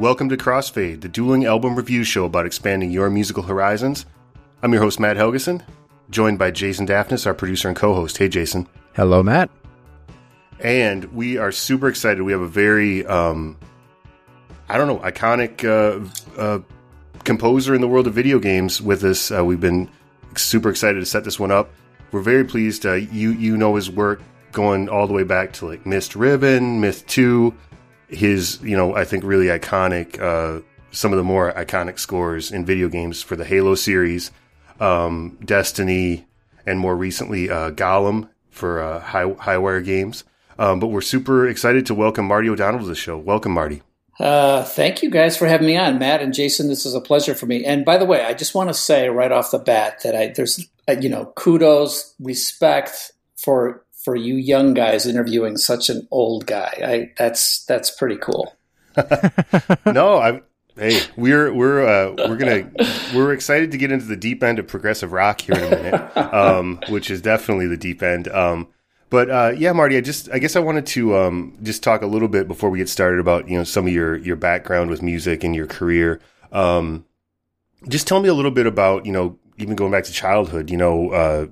Welcome to Crossfade, the dueling album review show about expanding your musical horizons. I'm your host, Matt Helgeson, joined by Jason Daphnis, our producer and co host. Hey, Jason. Hello, Matt. And we are super excited. We have a very, um, I don't know, iconic uh, uh, composer in the world of video games with us. Uh, we've been super excited to set this one up. We're very pleased. Uh, you you know his work going all the way back to like Myst Riven, Myth Two, his you know I think really iconic uh, some of the more iconic scores in video games for the Halo series, um, Destiny, and more recently uh, Gollum for uh, High Highwire games. Um, but we're super excited to welcome Marty O'Donnell to the show. Welcome, Marty. Uh, thank you guys for having me on, Matt and Jason. This is a pleasure for me. And by the way, I just want to say right off the bat that I there's uh, you know kudos, respect for for you young guys interviewing such an old guy. I that's that's pretty cool. no, I hey, we're we're uh, we're gonna we're excited to get into the deep end of progressive rock here in a minute, um, which is definitely the deep end. Um, but uh, yeah, Marty, I just I guess I wanted to um, just talk a little bit before we get started about you know some of your your background with music and your career. Um, just tell me a little bit about you know even going back to childhood. You know, uh,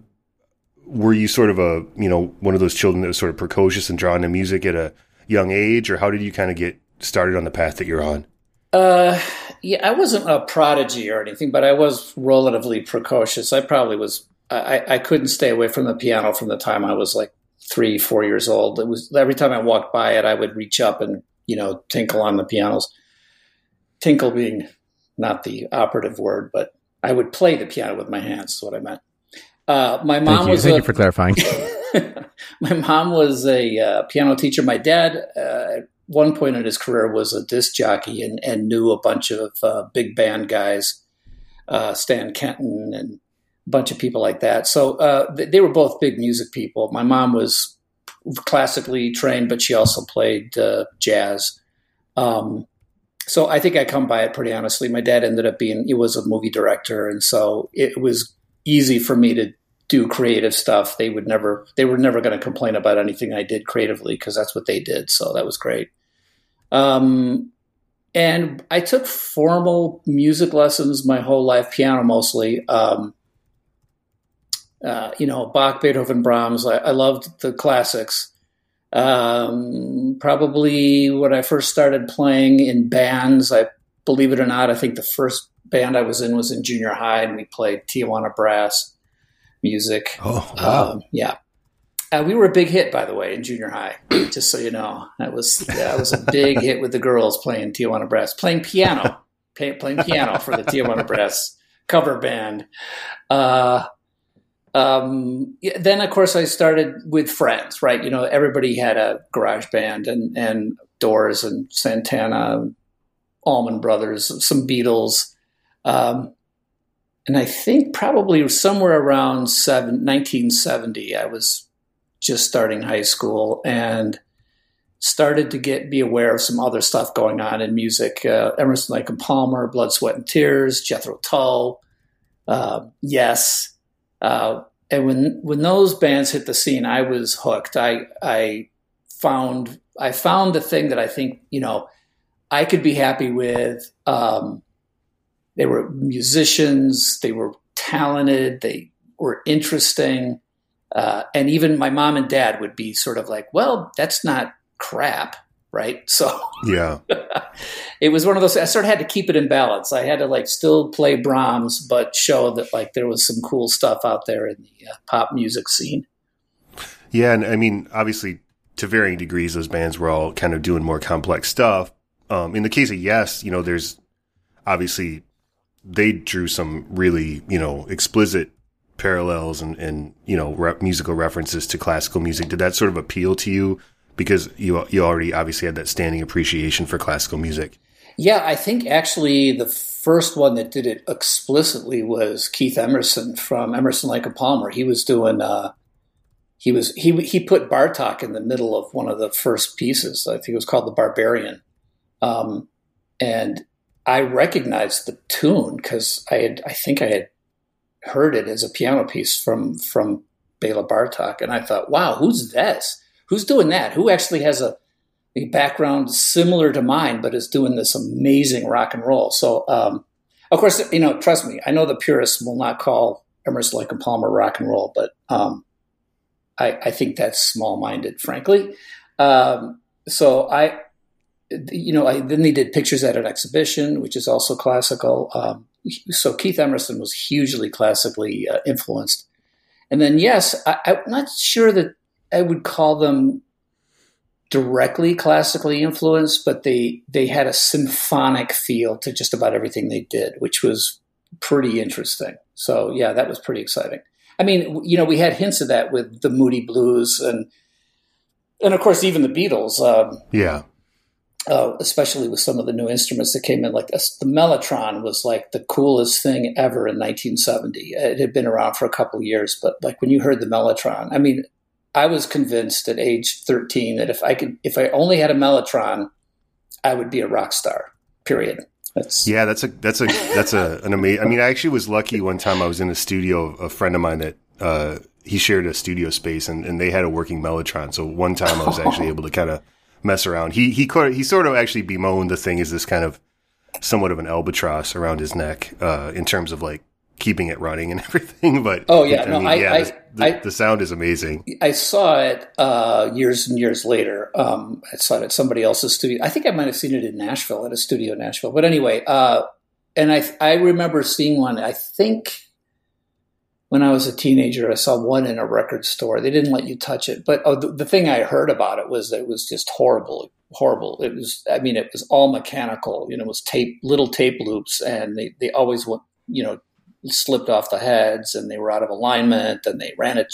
were you sort of a you know one of those children that was sort of precocious and drawn to music at a young age, or how did you kind of get started on the path that you're on? Uh, yeah, I wasn't a prodigy or anything, but I was relatively precocious. I probably was. I, I couldn't stay away from the piano from the time I was like three, four years old. It was every time I walked by it, I would reach up and you know tinkle on the pianos. Tinkle being not the operative word, but I would play the piano with my hands. Is what I meant. Uh, my mom Thank was. Thank a, you for clarifying. my mom was a uh, piano teacher. My dad, uh, at one point in his career, was a disc jockey and, and knew a bunch of uh, big band guys, uh, Stan Kenton and a bunch of people like that. So uh, they were both big music people. My mom was classically trained, but she also played uh, jazz. Um, so I think I come by it pretty honestly. My dad ended up being he was a movie director, and so it was easy for me to do creative stuff. They would never they were never going to complain about anything I did creatively because that's what they did. So that was great. Um, and I took formal music lessons my whole life, piano mostly. Um, uh, you know, Bach, Beethoven, Brahms. I, I loved the classics. Um, probably when I first started playing in bands, I believe it or not, I think the first band I was in was in junior high, and we played Tijuana brass music. Oh, wow. Um, yeah. Uh, we were a big hit, by the way, in junior high. Just so you know, that was yeah, it was a big hit with the girls playing Tijuana brass, playing piano, pay, playing piano for the Tijuana brass cover band. Uh, um, then of course I started with friends, right? You know, everybody had a garage band and, and Doors and Santana, Allman Brothers, some Beatles. Um, and I think probably somewhere around seven, 1970, I was just starting high school and started to get be aware of some other stuff going on in music. Uh, Emerson, Lake and Palmer, Blood, Sweat and Tears, Jethro Tull, uh, Yes, uh, and when when those bands hit the scene, I was hooked. I I found I found the thing that I think you know I could be happy with. Um, they were musicians. They were talented. They were interesting. Uh, and even my mom and dad would be sort of like, "Well, that's not crap." right? So yeah, it was one of those. I sort of had to keep it in balance. I had to like still play Brahms, but show that like there was some cool stuff out there in the uh, pop music scene. Yeah, and I mean, obviously, to varying degrees, those bands were all kind of doing more complex stuff. Um, in the case of Yes, you know, there's obviously they drew some really you know explicit parallels and and you know re- musical references to classical music. Did that sort of appeal to you? because you you already obviously had that standing appreciation for classical music. Yeah, I think actually the first one that did it explicitly was Keith Emerson from Emerson Lake and Palmer. He was doing uh, he was he he put Bartok in the middle of one of the first pieces. I think it was called the Barbarian, um, and I recognized the tune because I had I think I had heard it as a piano piece from from Bela Bartok, and I thought, wow, who's this? who's doing that? Who actually has a a background similar to mine, but is doing this amazing rock and roll. So, um, of course, you know, trust me, I know the purists will not call Emerson, Lake and Palmer rock and roll, but um, I, I, think that's small-minded, frankly. Um, so I, you know, I, then they did pictures at an exhibition, which is also classical. Um, so Keith Emerson was hugely classically uh, influenced. And then, yes, I, I'm not sure that I would call them directly classically influenced, but they they had a symphonic feel to just about everything they did, which was pretty interesting. So yeah, that was pretty exciting. I mean, you know, we had hints of that with the Moody Blues and and of course even the Beatles. Um, yeah. Uh, especially with some of the new instruments that came in, like this, the Mellotron was like the coolest thing ever in 1970. It had been around for a couple years, but like when you heard the Mellotron, I mean, I was convinced at age 13 that if I could, if I only had a Mellotron, I would be a rock star. Period. That's yeah, that's a that's a that's a an amazing. I mean, I actually was lucky one time. I was in a studio. A friend of mine that uh, he shared a studio space, and, and they had a working Mellotron. So one time I was actually able to kind of mess around. He he he sort of actually bemoaned the thing as this kind of somewhat of an albatross around his neck uh, in terms of like keeping it running and everything. But oh yeah, I no, mean, I, yeah, I, the, I, the, sound is amazing. I saw it uh, years and years later. Um, I saw it at somebody else's studio. I think I might have seen it in Nashville at a studio in Nashville. But anyway, uh, and I I remember seeing one. I think when I was a teenager, I saw one in a record store. They didn't let you touch it, but oh, the, the thing I heard about it was that it was just horrible horrible. It was, I mean, it was all mechanical. You know, it was tape, little tape loops, and they, they always went, you know, slipped off the heads and they were out of alignment and they ran at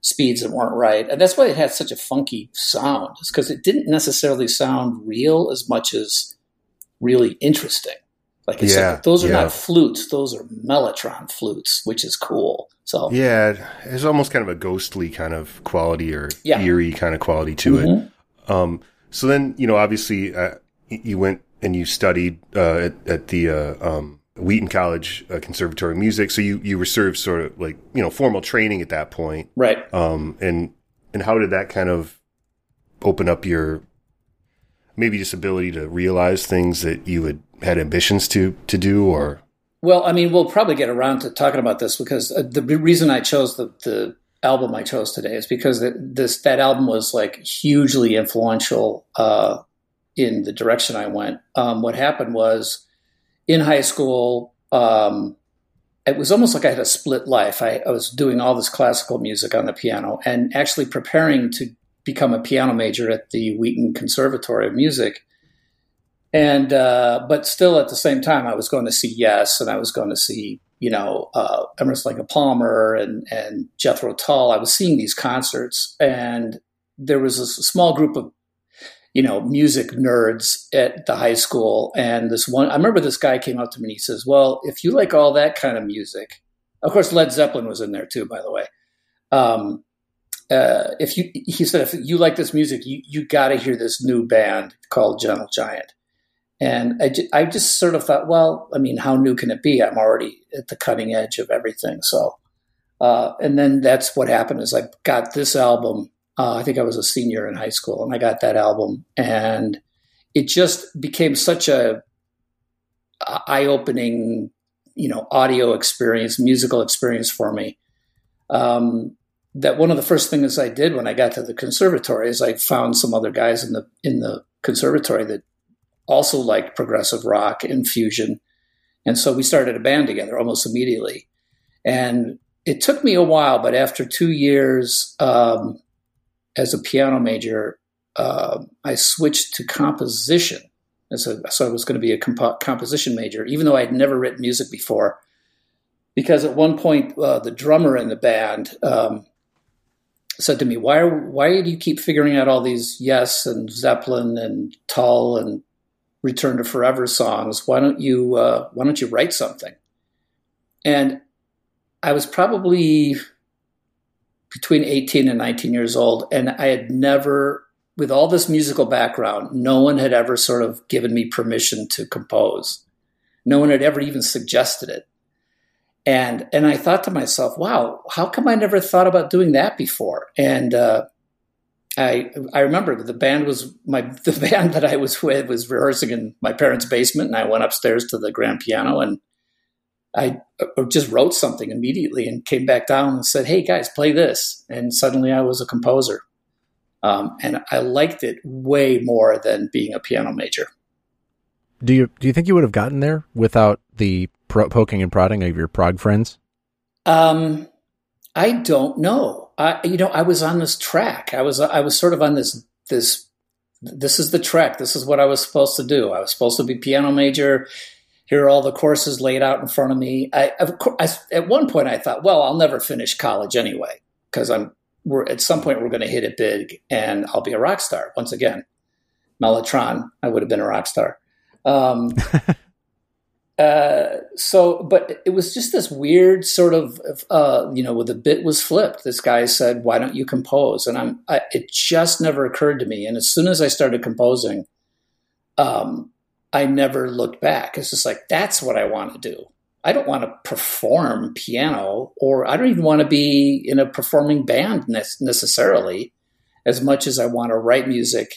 speeds that weren't right. And that's why it had such a funky sound, is because it didn't necessarily sound real as much as really interesting. Like I yeah, said, those are yeah. not flutes; those are mellotron flutes, which is cool. So yeah, it's almost kind of a ghostly kind of quality or yeah. eerie kind of quality to mm-hmm. it. Um, so then, you know, obviously, uh, you went and you studied uh, at, at, the uh, um, Wheaton College uh, Conservatory of Music. So you you received sort of like you know formal training at that point, right? Um, and and how did that kind of open up your maybe just ability to realize things that you had had ambitions to to do, or well, I mean, we'll probably get around to talking about this because uh, the reason I chose the the album I chose today is because this that album was like hugely influential uh, in the direction I went. Um, what happened was in high school, um, it was almost like I had a split life. I, I, was doing all this classical music on the piano and actually preparing to become a piano major at the Wheaton Conservatory of Music. And uh, but still, at the same time, I was going to see Yes, and I was going to see you know uh, Emerson Lake Palmer and and Jethro Tull. I was seeing these concerts, and there was a small group of you know, music nerds at the high school. And this one, I remember this guy came up to me and he says, Well, if you like all that kind of music, of course, Led Zeppelin was in there too, by the way. Um, uh, if you, he said, if you like this music, you, you got to hear this new band called Gentle Giant. And I, ju- I just sort of thought, well, I mean, how new can it be? I'm already at the cutting edge of everything. So, uh, and then that's what happened is I got this album uh, I think I was a senior in high school, and I got that album, and it just became such a eye-opening, you know, audio experience, musical experience for me. Um, that one of the first things I did when I got to the conservatory is I found some other guys in the in the conservatory that also liked progressive rock and fusion, and so we started a band together almost immediately. And it took me a while, but after two years, um, as a piano major, uh, I switched to composition. A, so I was going to be a comp- composition major, even though I had never written music before. Because at one point, uh, the drummer in the band um, said to me, "Why are, why do you keep figuring out all these Yes and Zeppelin and Tull and Return to Forever songs? Why don't you uh, Why don't you write something?" And I was probably between 18 and 19 years old. And I had never, with all this musical background, no one had ever sort of given me permission to compose. No one had ever even suggested it. And, and I thought to myself, wow, how come I never thought about doing that before? And, uh, I I remember the band was my the band that I was with was rehearsing in my parents' basement, and I went upstairs to the grand piano and I uh, just wrote something immediately and came back down and said, "Hey guys, play this," and suddenly I was a composer, um, and I liked it way more than being a piano major. Do you do you think you would have gotten there without the pro- poking and prodding of your prog friends? Um, I don't know. I, you know, I was on this track. I was I was sort of on this this this is the track. This is what I was supposed to do. I was supposed to be piano major. Here are all the courses laid out in front of me. I, of I, at one point I thought, well, I'll never finish college anyway because I'm we're at some point we're going to hit it big and I'll be a rock star once again. Mellotron, I would have been a rock star. Um, uh, so, but it was just this weird sort of, uh, you know, where the bit was flipped. This guy said, "Why don't you compose?" And I'm, I, it just never occurred to me. And as soon as I started composing, um, I never looked back. It's just like that's what I want to do. I don't want to perform piano, or I don't even want to be in a performing band necessarily, as much as I want to write music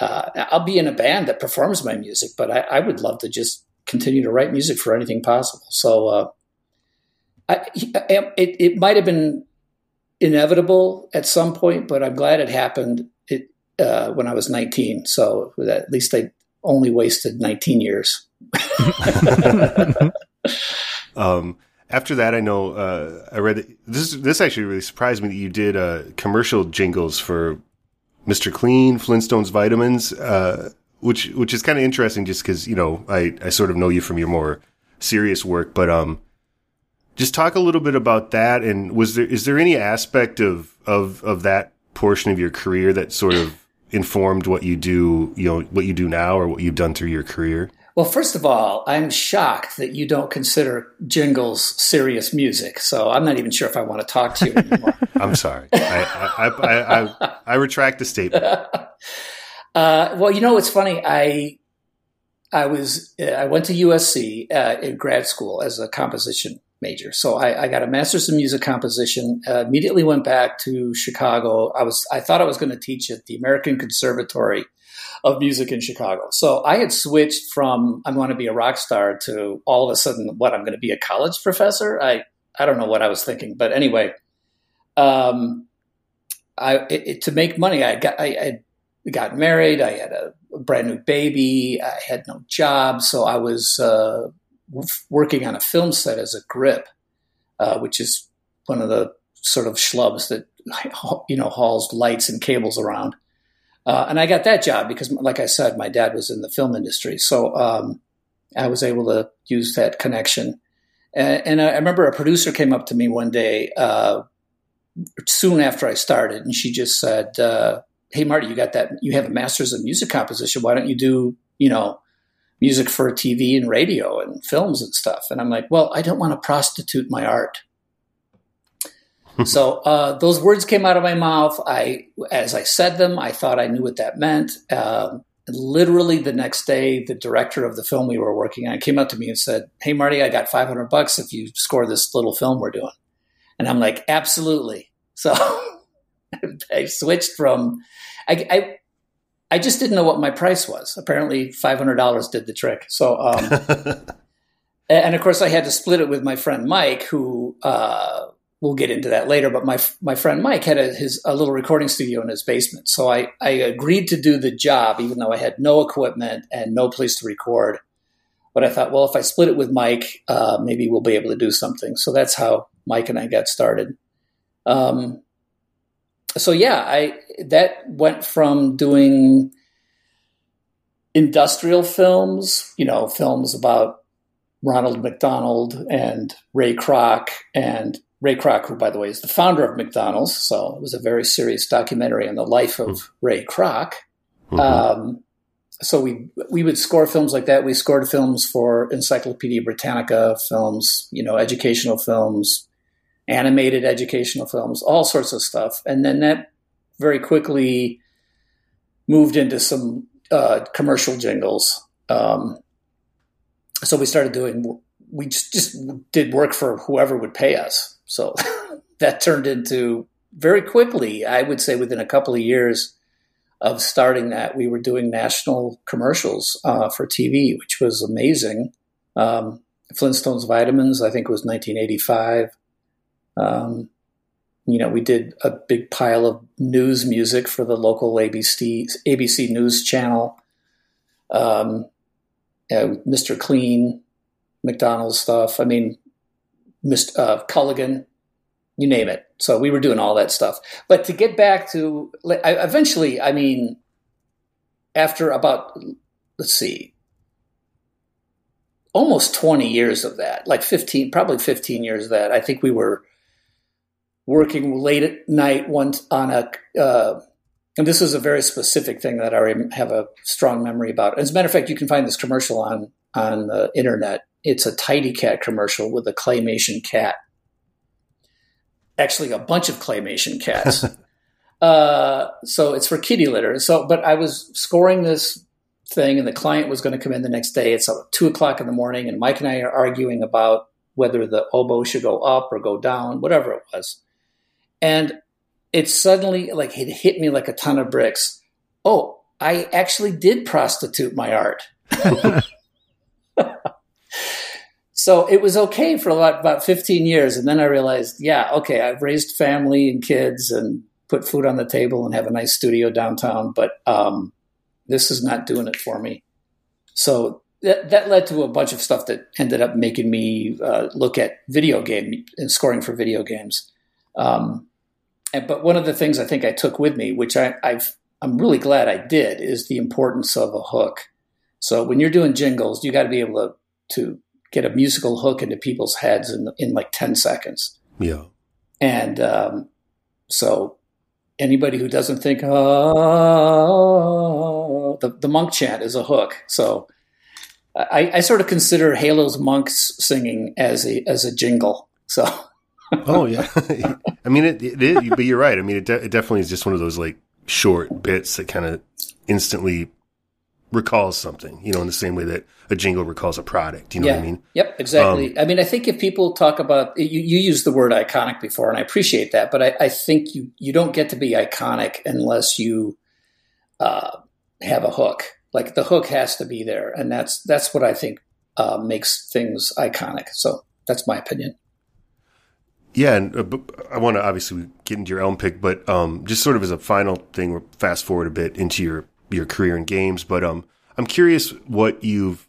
uh, I'll be in a band that performs my music, but I, I, would love to just continue to write music for anything possible. So uh, I, it, it might have been inevitable at some point, but I'm glad it happened it, uh, when I was 19. So at least I only wasted 19 years. um, after that, I know uh, I read this. This actually really surprised me that you did uh, commercial jingles for Mr. Clean, Flintstones Vitamins, uh, which which is kind of interesting, just because you know I I sort of know you from your more serious work, but um, just talk a little bit about that. And was there is there any aspect of of of that portion of your career that sort of informed what you do, you know, what you do now or what you've done through your career? Well, first of all, I'm shocked that you don't consider jingles serious music. So I'm not even sure if I want to talk to you anymore. I'm sorry. I, I, I, I, I retract the statement. uh, well, you know, it's funny. I I was I went to USC uh, in grad school as a composition major. So I, I got a master's in music composition. Uh, immediately went back to Chicago. I was I thought I was going to teach at the American Conservatory of music in Chicago. So I had switched from I'm going to be a rock star to all of a sudden what I'm going to be a college professor. I I don't know what I was thinking, but anyway, um, I it, it, to make money I got I, I, got married. I had a brand new baby. I had no job, so I was uh, working on a film set as a grip, uh, which is one of the sort of schlubs that you know hauls lights and cables around. Uh, and I got that job because, like I said, my dad was in the film industry. So um, I was able to use that connection. And, and, I remember a producer came up to me one day uh, soon after I started, and she just said, uh, "Hey, Marty, you got that? You have a master's in music composition. Why don't you do, you know, music for TV and radio and films and stuff?" And I'm like, "Well, I don't want to prostitute my art." So uh, those words came out of my mouth. I, as I said them, I thought I knew what that meant. Um, literally the next day, the director of the film we were working on came up to me and said, "Hey, Marty, I got 500 bucks if you score this little film we're doing." And I'm like, "Absolutely." So I switched from, I, I, I, just didn't know what my price was. Apparently, $500 did the trick. So. Um, and of course, I had to split it with my friend Mike, who uh, we'll get into that later. But my my friend Mike had a, his a little recording studio in his basement, so I I agreed to do the job, even though I had no equipment and no place to record. But I thought, well, if I split it with Mike, uh, maybe we'll be able to do something. So that's how Mike and I got started. Um, so yeah, I that went from doing industrial films, you know, films about Ronald McDonald and Ray Kroc and Ray Kroc, who, by the way, is the founder of McDonald's. So it was a very serious documentary on the life of mm-hmm. Ray Kroc. Mm-hmm. Um, so we we would score films like that. We scored films for Encyclopedia Britannica films, you know, educational films, animated educational films, all sorts of stuff. And then that very quickly moved into some uh, commercial jingles. Um, so we started doing. We just, just did work for whoever would pay us. So that turned into very quickly, I would say within a couple of years of starting that, we were doing national commercials uh, for TV, which was amazing. Um, Flintstones Vitamins, I think it was 1985. Um, you know, we did a big pile of news music for the local ABC ABC News channel. Um, uh, Mr. Clean, McDonald's stuff. I mean, Mr. Uh, Culligan, you name it. So we were doing all that stuff. But to get back to eventually, I mean, after about let's see, almost 20 years of that, like 15, probably 15 years of that, I think we were working late at night one on a, uh, and this is a very specific thing that I have a strong memory about. As a matter of fact, you can find this commercial on on the internet. It's a Tidy Cat commercial with a claymation cat. Actually, a bunch of claymation cats. uh, so it's for kitty litter. So, but I was scoring this thing, and the client was going to come in the next day. It's two o'clock in the morning, and Mike and I are arguing about whether the oboe should go up or go down, whatever it was. And it suddenly like it hit me like a ton of bricks. Oh, I actually did prostitute my art. so it was okay for about, about 15 years. And then I realized, yeah, okay, I've raised family and kids and put food on the table and have a nice studio downtown, but um, this is not doing it for me. So that, that led to a bunch of stuff that ended up making me uh, look at video game and scoring for video games. Um, and, but one of the things I think I took with me, which I, I've I'm really glad I did, is the importance of a hook. So when you're doing jingles, you got to be able to, to get a musical hook into people's heads in in like ten seconds. Yeah. And um, so anybody who doesn't think oh the, the monk chant is a hook. So I, I sort of consider Halo's monks singing as a as a jingle. So oh yeah, I mean it, it is, but you're right. I mean it, de- it definitely is just one of those like short bits that kind of instantly recalls something. You know, in the same way that a jingle recalls a product. You know yeah. what I mean? Yep, exactly. Um, I mean, I think if people talk about you, you use the word iconic before, and I appreciate that, but I, I think you you don't get to be iconic unless you uh, have a hook. Like the hook has to be there, and that's that's what I think uh, makes things iconic. So that's my opinion. Yeah, and uh, I want to obviously get into your Elm pick, but um, just sort of as a final thing, fast forward a bit into your your career in games. But um, I'm curious what you've,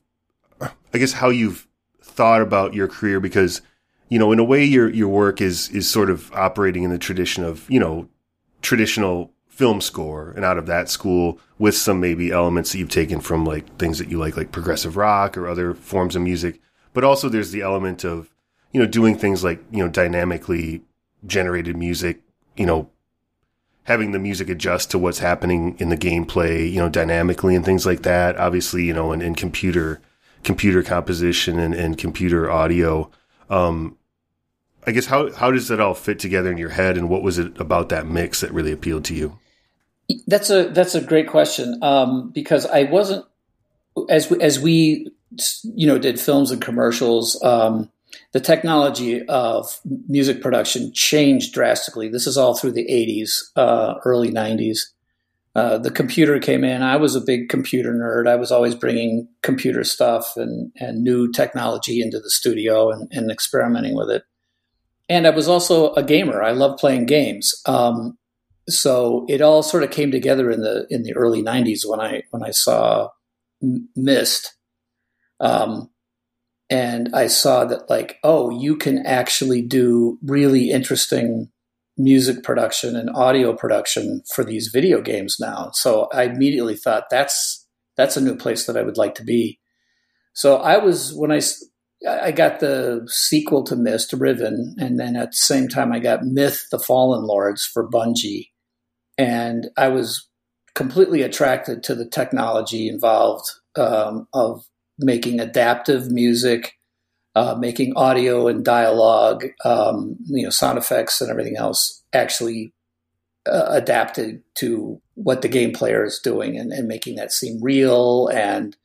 I guess, how you've thought about your career because you know, in a way, your your work is is sort of operating in the tradition of you know traditional film score, and out of that school with some maybe elements that you've taken from like things that you like, like progressive rock or other forms of music. But also, there's the element of you know, doing things like, you know, dynamically generated music, you know, having the music adjust to what's happening in the gameplay, you know, dynamically and things like that. Obviously, you know, in computer, computer composition and, and computer audio. Um, I guess how, how does that all fit together in your head and what was it about that mix that really appealed to you? That's a, that's a great question. Um, because I wasn't, as we, as we, you know, did films and commercials, um, the technology of music production changed drastically. This is all through the 80s, uh, early 90s. Uh, the computer came in. I was a big computer nerd. I was always bringing computer stuff and, and new technology into the studio and, and experimenting with it. And I was also a gamer. I love playing games. Um, so it all sort of came together in the in the early '90s when I when I saw Myst. Um, and I saw that like, oh, you can actually do really interesting music production and audio production for these video games now. So I immediately thought that's that's a new place that I would like to be. So I was when I I got the sequel to Myst, Riven, and then at the same time I got Myth: The Fallen Lords for Bungie, and I was completely attracted to the technology involved um, of making adaptive music, uh, making audio and dialogue, um, you know, sound effects and everything else actually uh, adapted to what the game player is doing and, and, making that seem real and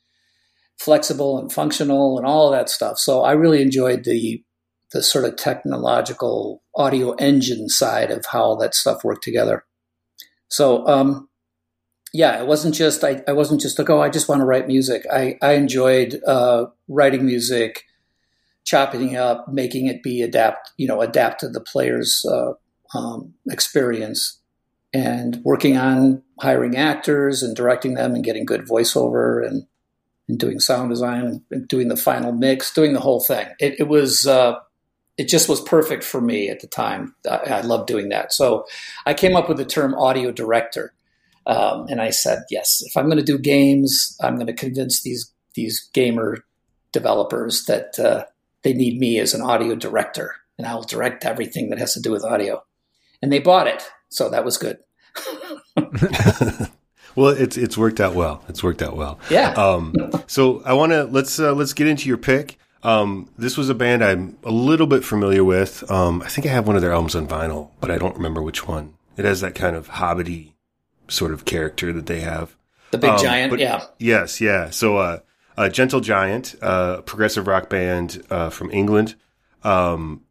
flexible and functional and all that stuff. So I really enjoyed the the sort of technological audio engine side of how that stuff worked together. So, um, yeah, it wasn't just I, I wasn't just like oh I just want to write music. I I enjoyed uh, writing music, chopping it up, making it be adapt you know adapt to the player's uh, um, experience, and working on hiring actors and directing them and getting good voiceover and and doing sound design and doing the final mix, doing the whole thing. It, it was uh, it just was perfect for me at the time. I, I loved doing that. So I came up with the term audio director. Um, and I said, yes, if I'm going to do games, I'm going to convince these these gamer developers that uh, they need me as an audio director, and I'll direct everything that has to do with audio. And they bought it, so that was good. well, it's it's worked out well. It's worked out well. Yeah. Um, so I want to let's uh, let's get into your pick. Um, this was a band I'm a little bit familiar with. Um, I think I have one of their albums on vinyl, but I don't remember which one. It has that kind of hobbity sort of character that they have. The big um, giant, yeah. Yes, yeah. So, uh, a Gentle Giant, uh, progressive rock band uh, from England. Um,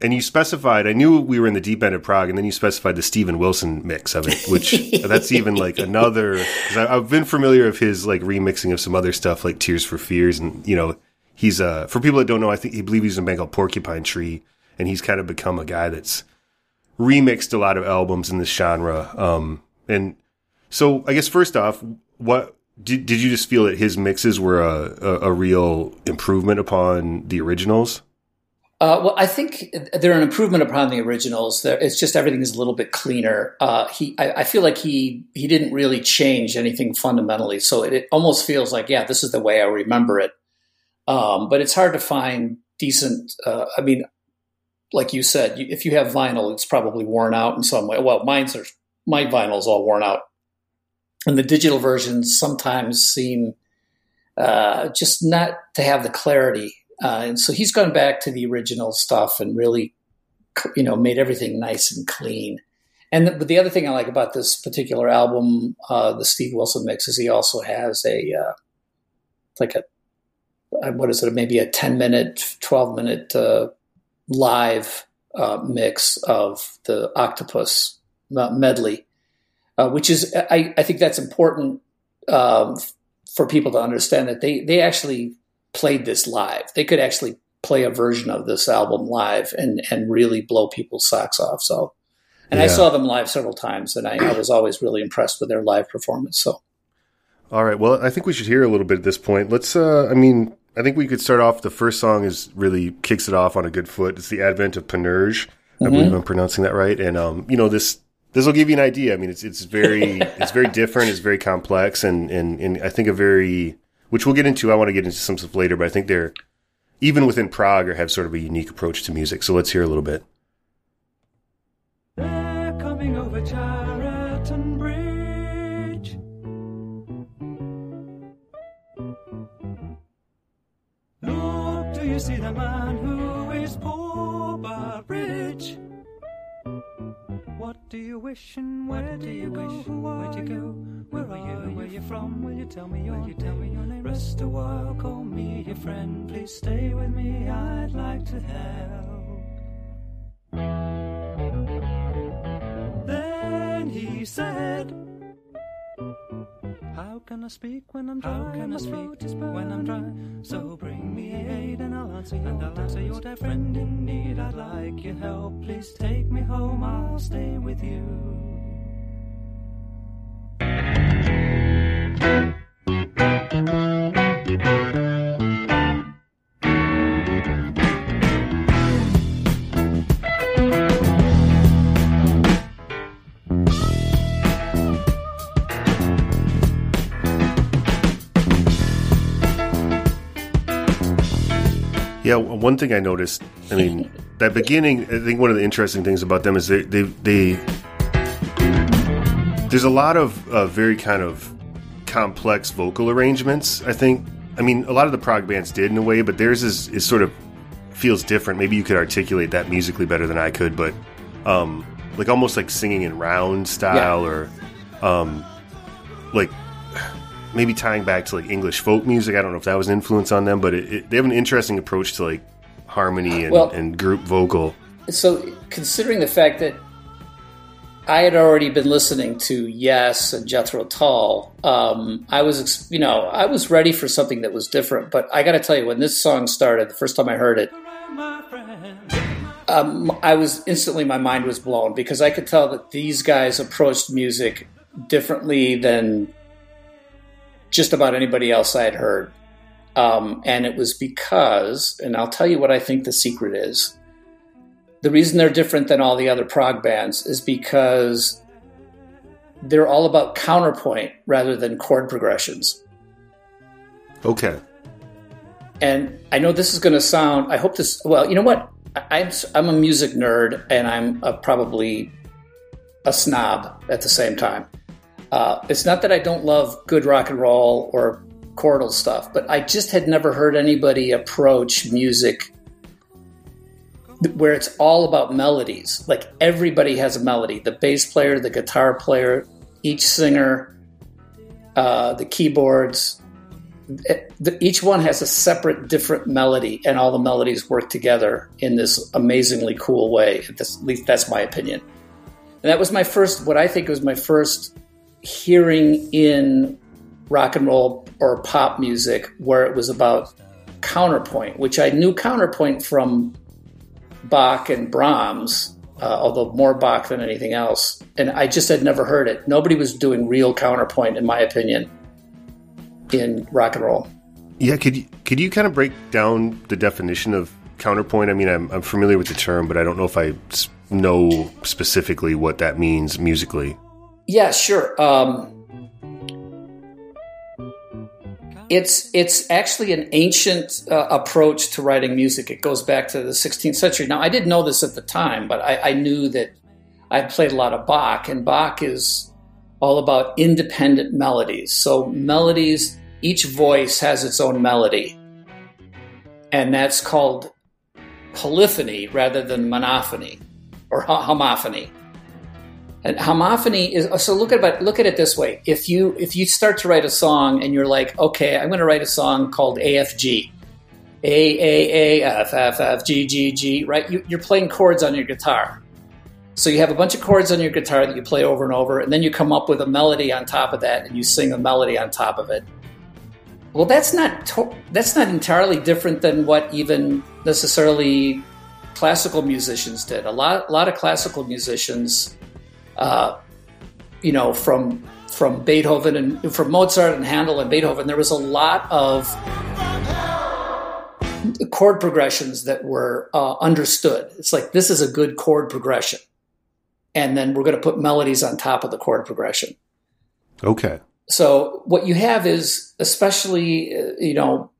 and you specified, I knew we were in the deep end of prog, and then you specified the Steven Wilson mix of it, which that's even like another. I, I've been familiar of his like remixing of some other stuff, like Tears for Fears, and you know, he's uh for people that don't know, I think he believe he's in a band called Porcupine Tree, and he's kind of become a guy that's remixed a lot of albums in this genre. Um, and so I guess first off, what did did you just feel that his mixes were a, a, a real improvement upon the originals? Uh, well, I think they're an improvement upon the originals. It's just everything is a little bit cleaner. Uh, he, I, I, feel like he he didn't really change anything fundamentally, so it, it, almost feels like, yeah, this is the way I remember it. Um, but it's hard to find decent. Uh, I mean, like you said, if you have vinyl, it's probably worn out in some way. Well, mine's are my vinyl's all worn out, and the digital versions sometimes seem uh, just not to have the clarity. Uh, and so he's gone back to the original stuff and really, you know, made everything nice and clean. And the, but the other thing I like about this particular album, uh, the Steve Wilson mix, is he also has a uh, like a uh, what is it? Maybe a ten minute, twelve minute uh, live mix of the Octopus medley, uh, which is I, I, think that's important um, for people to understand that they they actually played this live. They could actually play a version of this album live and and really blow people's socks off. So, and yeah. I saw them live several times, and I, I was always really impressed with their live performance. So. All right. Well, I think we should hear a little bit at this point. Let's. Uh, I mean, I think we could start off. The first song is really kicks it off on a good foot. It's the Advent of Panurge. I mm-hmm. believe I'm pronouncing that right. And um, you know, this this will give you an idea. I mean, it's it's very it's very different. It's very complex, and and and I think a very which we'll get into. I want to get into some stuff later, but I think they're even within prog or have sort of a unique approach to music. So let's hear a little bit. They're coming over Charenton Bridge. Look, do you see the man who do you wish and where do you go? Who are you go? Where are you? Where are you from? Will you tell me your you tell me your name? Rest a while, call me your friend. Please stay with me. I'd like to help. Then he said. How can I speak when I'm dry? How can I speak when I'm dry? So bring me aid and I'll answer your and I'll answer your dear friend in need. I'd like your help. Please take me home. I'll stay with you. Yeah, one thing I noticed. I mean, that beginning. I think one of the interesting things about them is they they, they there's a lot of uh, very kind of complex vocal arrangements. I think. I mean, a lot of the prog bands did in a way, but theirs is is sort of feels different. Maybe you could articulate that musically better than I could, but um, like almost like singing in round style, yeah. or um, like maybe tying back to like English folk music. I don't know if that was an influence on them, but it, it, they have an interesting approach to like harmony and, Well- and group vocal. So, considering the fact that I had already been listening to Yes and Jethro Tull, um, I was, you know, I was ready for something that was different. But I got to tell you, when this song started, the first time I heard it, um, I was instantly my mind was blown because I could tell that these guys approached music differently than just about anybody else I had heard. Um, and it was because, and I'll tell you what I think the secret is. The reason they're different than all the other prog bands is because they're all about counterpoint rather than chord progressions. Okay. and I know this is going to sound. I hope this. Well, you know what? I, I'm I'm a music nerd, and I'm a, probably a snob at the same time. Uh, it's not that I don't love good rock and roll or chordal stuff, but I just had never heard anybody approach music where it's all about melodies. Like everybody has a melody. The bass player, the guitar player, each singer, uh, the keyboards, each one has a separate, different melody, and all the melodies work together in this amazingly cool way. At least that's my opinion. And that was my first, what I think was my first hearing in rock and roll or pop music where it was about counterpoint, which I knew counterpoint from Bach and Brahms, uh, although more Bach than anything else. And I just had never heard it. Nobody was doing real counterpoint, in my opinion, in rock and roll. Yeah, could you, could you kind of break down the definition of counterpoint? I mean, I'm, I'm familiar with the term, but I don't know if I know specifically what that means musically. Yeah, sure. Um, it's it's actually an ancient uh, approach to writing music. It goes back to the 16th century. Now, I didn't know this at the time, but I, I knew that I played a lot of Bach, and Bach is all about independent melodies. So melodies, each voice has its own melody, and that's called polyphony rather than monophony or homophony. And homophony is so look at it look at it this way. If you if you start to write a song and you're like, okay, I'm going to write a song called AFG, A A A F F F G G G, right? You, you're playing chords on your guitar. So you have a bunch of chords on your guitar that you play over and over, and then you come up with a melody on top of that, and you sing a melody on top of it. Well, that's not to- that's not entirely different than what even necessarily classical musicians did. A lot a lot of classical musicians uh, you know, from from Beethoven and from Mozart and Handel and Beethoven, there was a lot of chord progressions that were uh, understood. It's like this is a good chord progression, and then we're going to put melodies on top of the chord progression. Okay. So what you have is, especially uh, you know,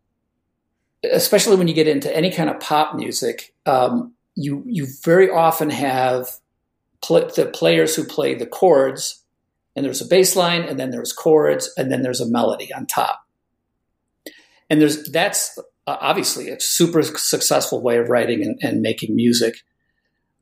especially when you get into any kind of pop music, um, you you very often have pl- the players who play the chords, and there's a bass line, and then there's chords, and then there's a melody on top. And there's that's uh, obviously a super successful way of writing and, and making music.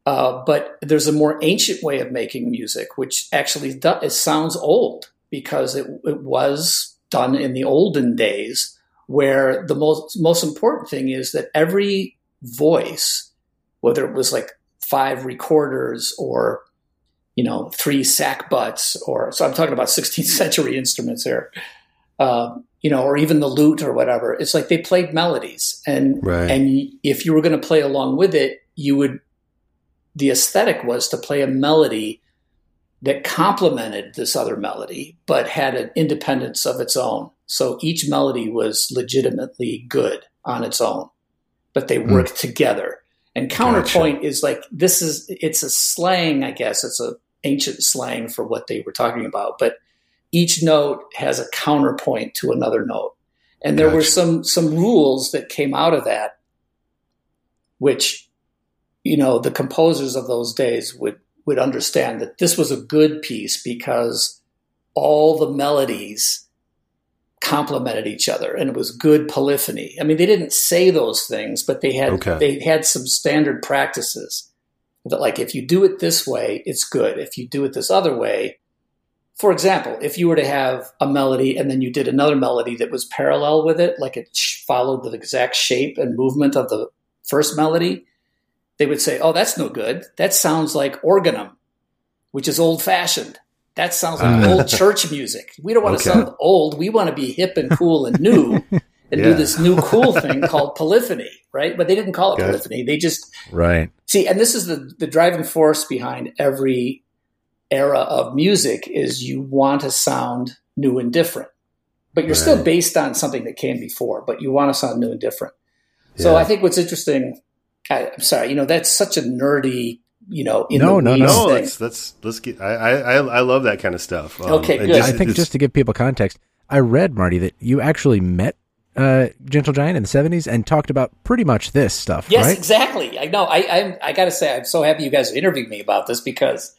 Uh, but there's a more ancient way of making music, which actually do, it sounds old because it, it was done in the olden days, where the most most important thing is that every voice, whether it was like five recorders or you know three sackbuts or so i'm talking about 16th century instruments here uh, you know or even the lute or whatever. It's like they played melodies and Right. and if you were going to play along with it you would the aesthetic was to play a melody that complemented this other melody but had an independence of its own. So each melody was legitimately good on its own but they worked together and counterpoint is like this is it's a slang, I guess. It's a ancient slang for what they were talking about. But each note has a counterpoint to another note. And there were some some rules that came out of that, which, you know, the composers of those days would would understand that this was a good piece because all the melodies complemented each other and it was good polyphony. I mean, they didn't say those things, but they had Okay. they had some standard practices that like if you do it this way, it's good. If you do it this other way, for example, if you were to have a melody and then you did another melody that was parallel with it, like it followed the exact shape and movement of the first melody, they would say, "Oh, that's no good. That sounds like organum, which is old fashioned. That sounds like Ah. old church music. We don't want to sound old. We want to be hip and cool and new." And do this new cool thing called polyphony, right? But they didn't call it polyphony. They just Right. See, and this is the, the driving force behind every era of music is you want to sound new and different. But you're still based on something that came before, but you want to sound new and different. So I think what's interesting, I, I'm sorry, you know, that's such a nerdy, you know, in No, the no, weeds No, thing. let's let's let's get. I I I I love that kind of stuff. Um, Okay, and good. I think just to give people context, I read Marty that you actually met uh, Gentle Giant in the '70s and talked about pretty much this stuff, Yes, right? exactly. I know. I, I'm, I got to say, I'm so happy you guys interviewed me about this because,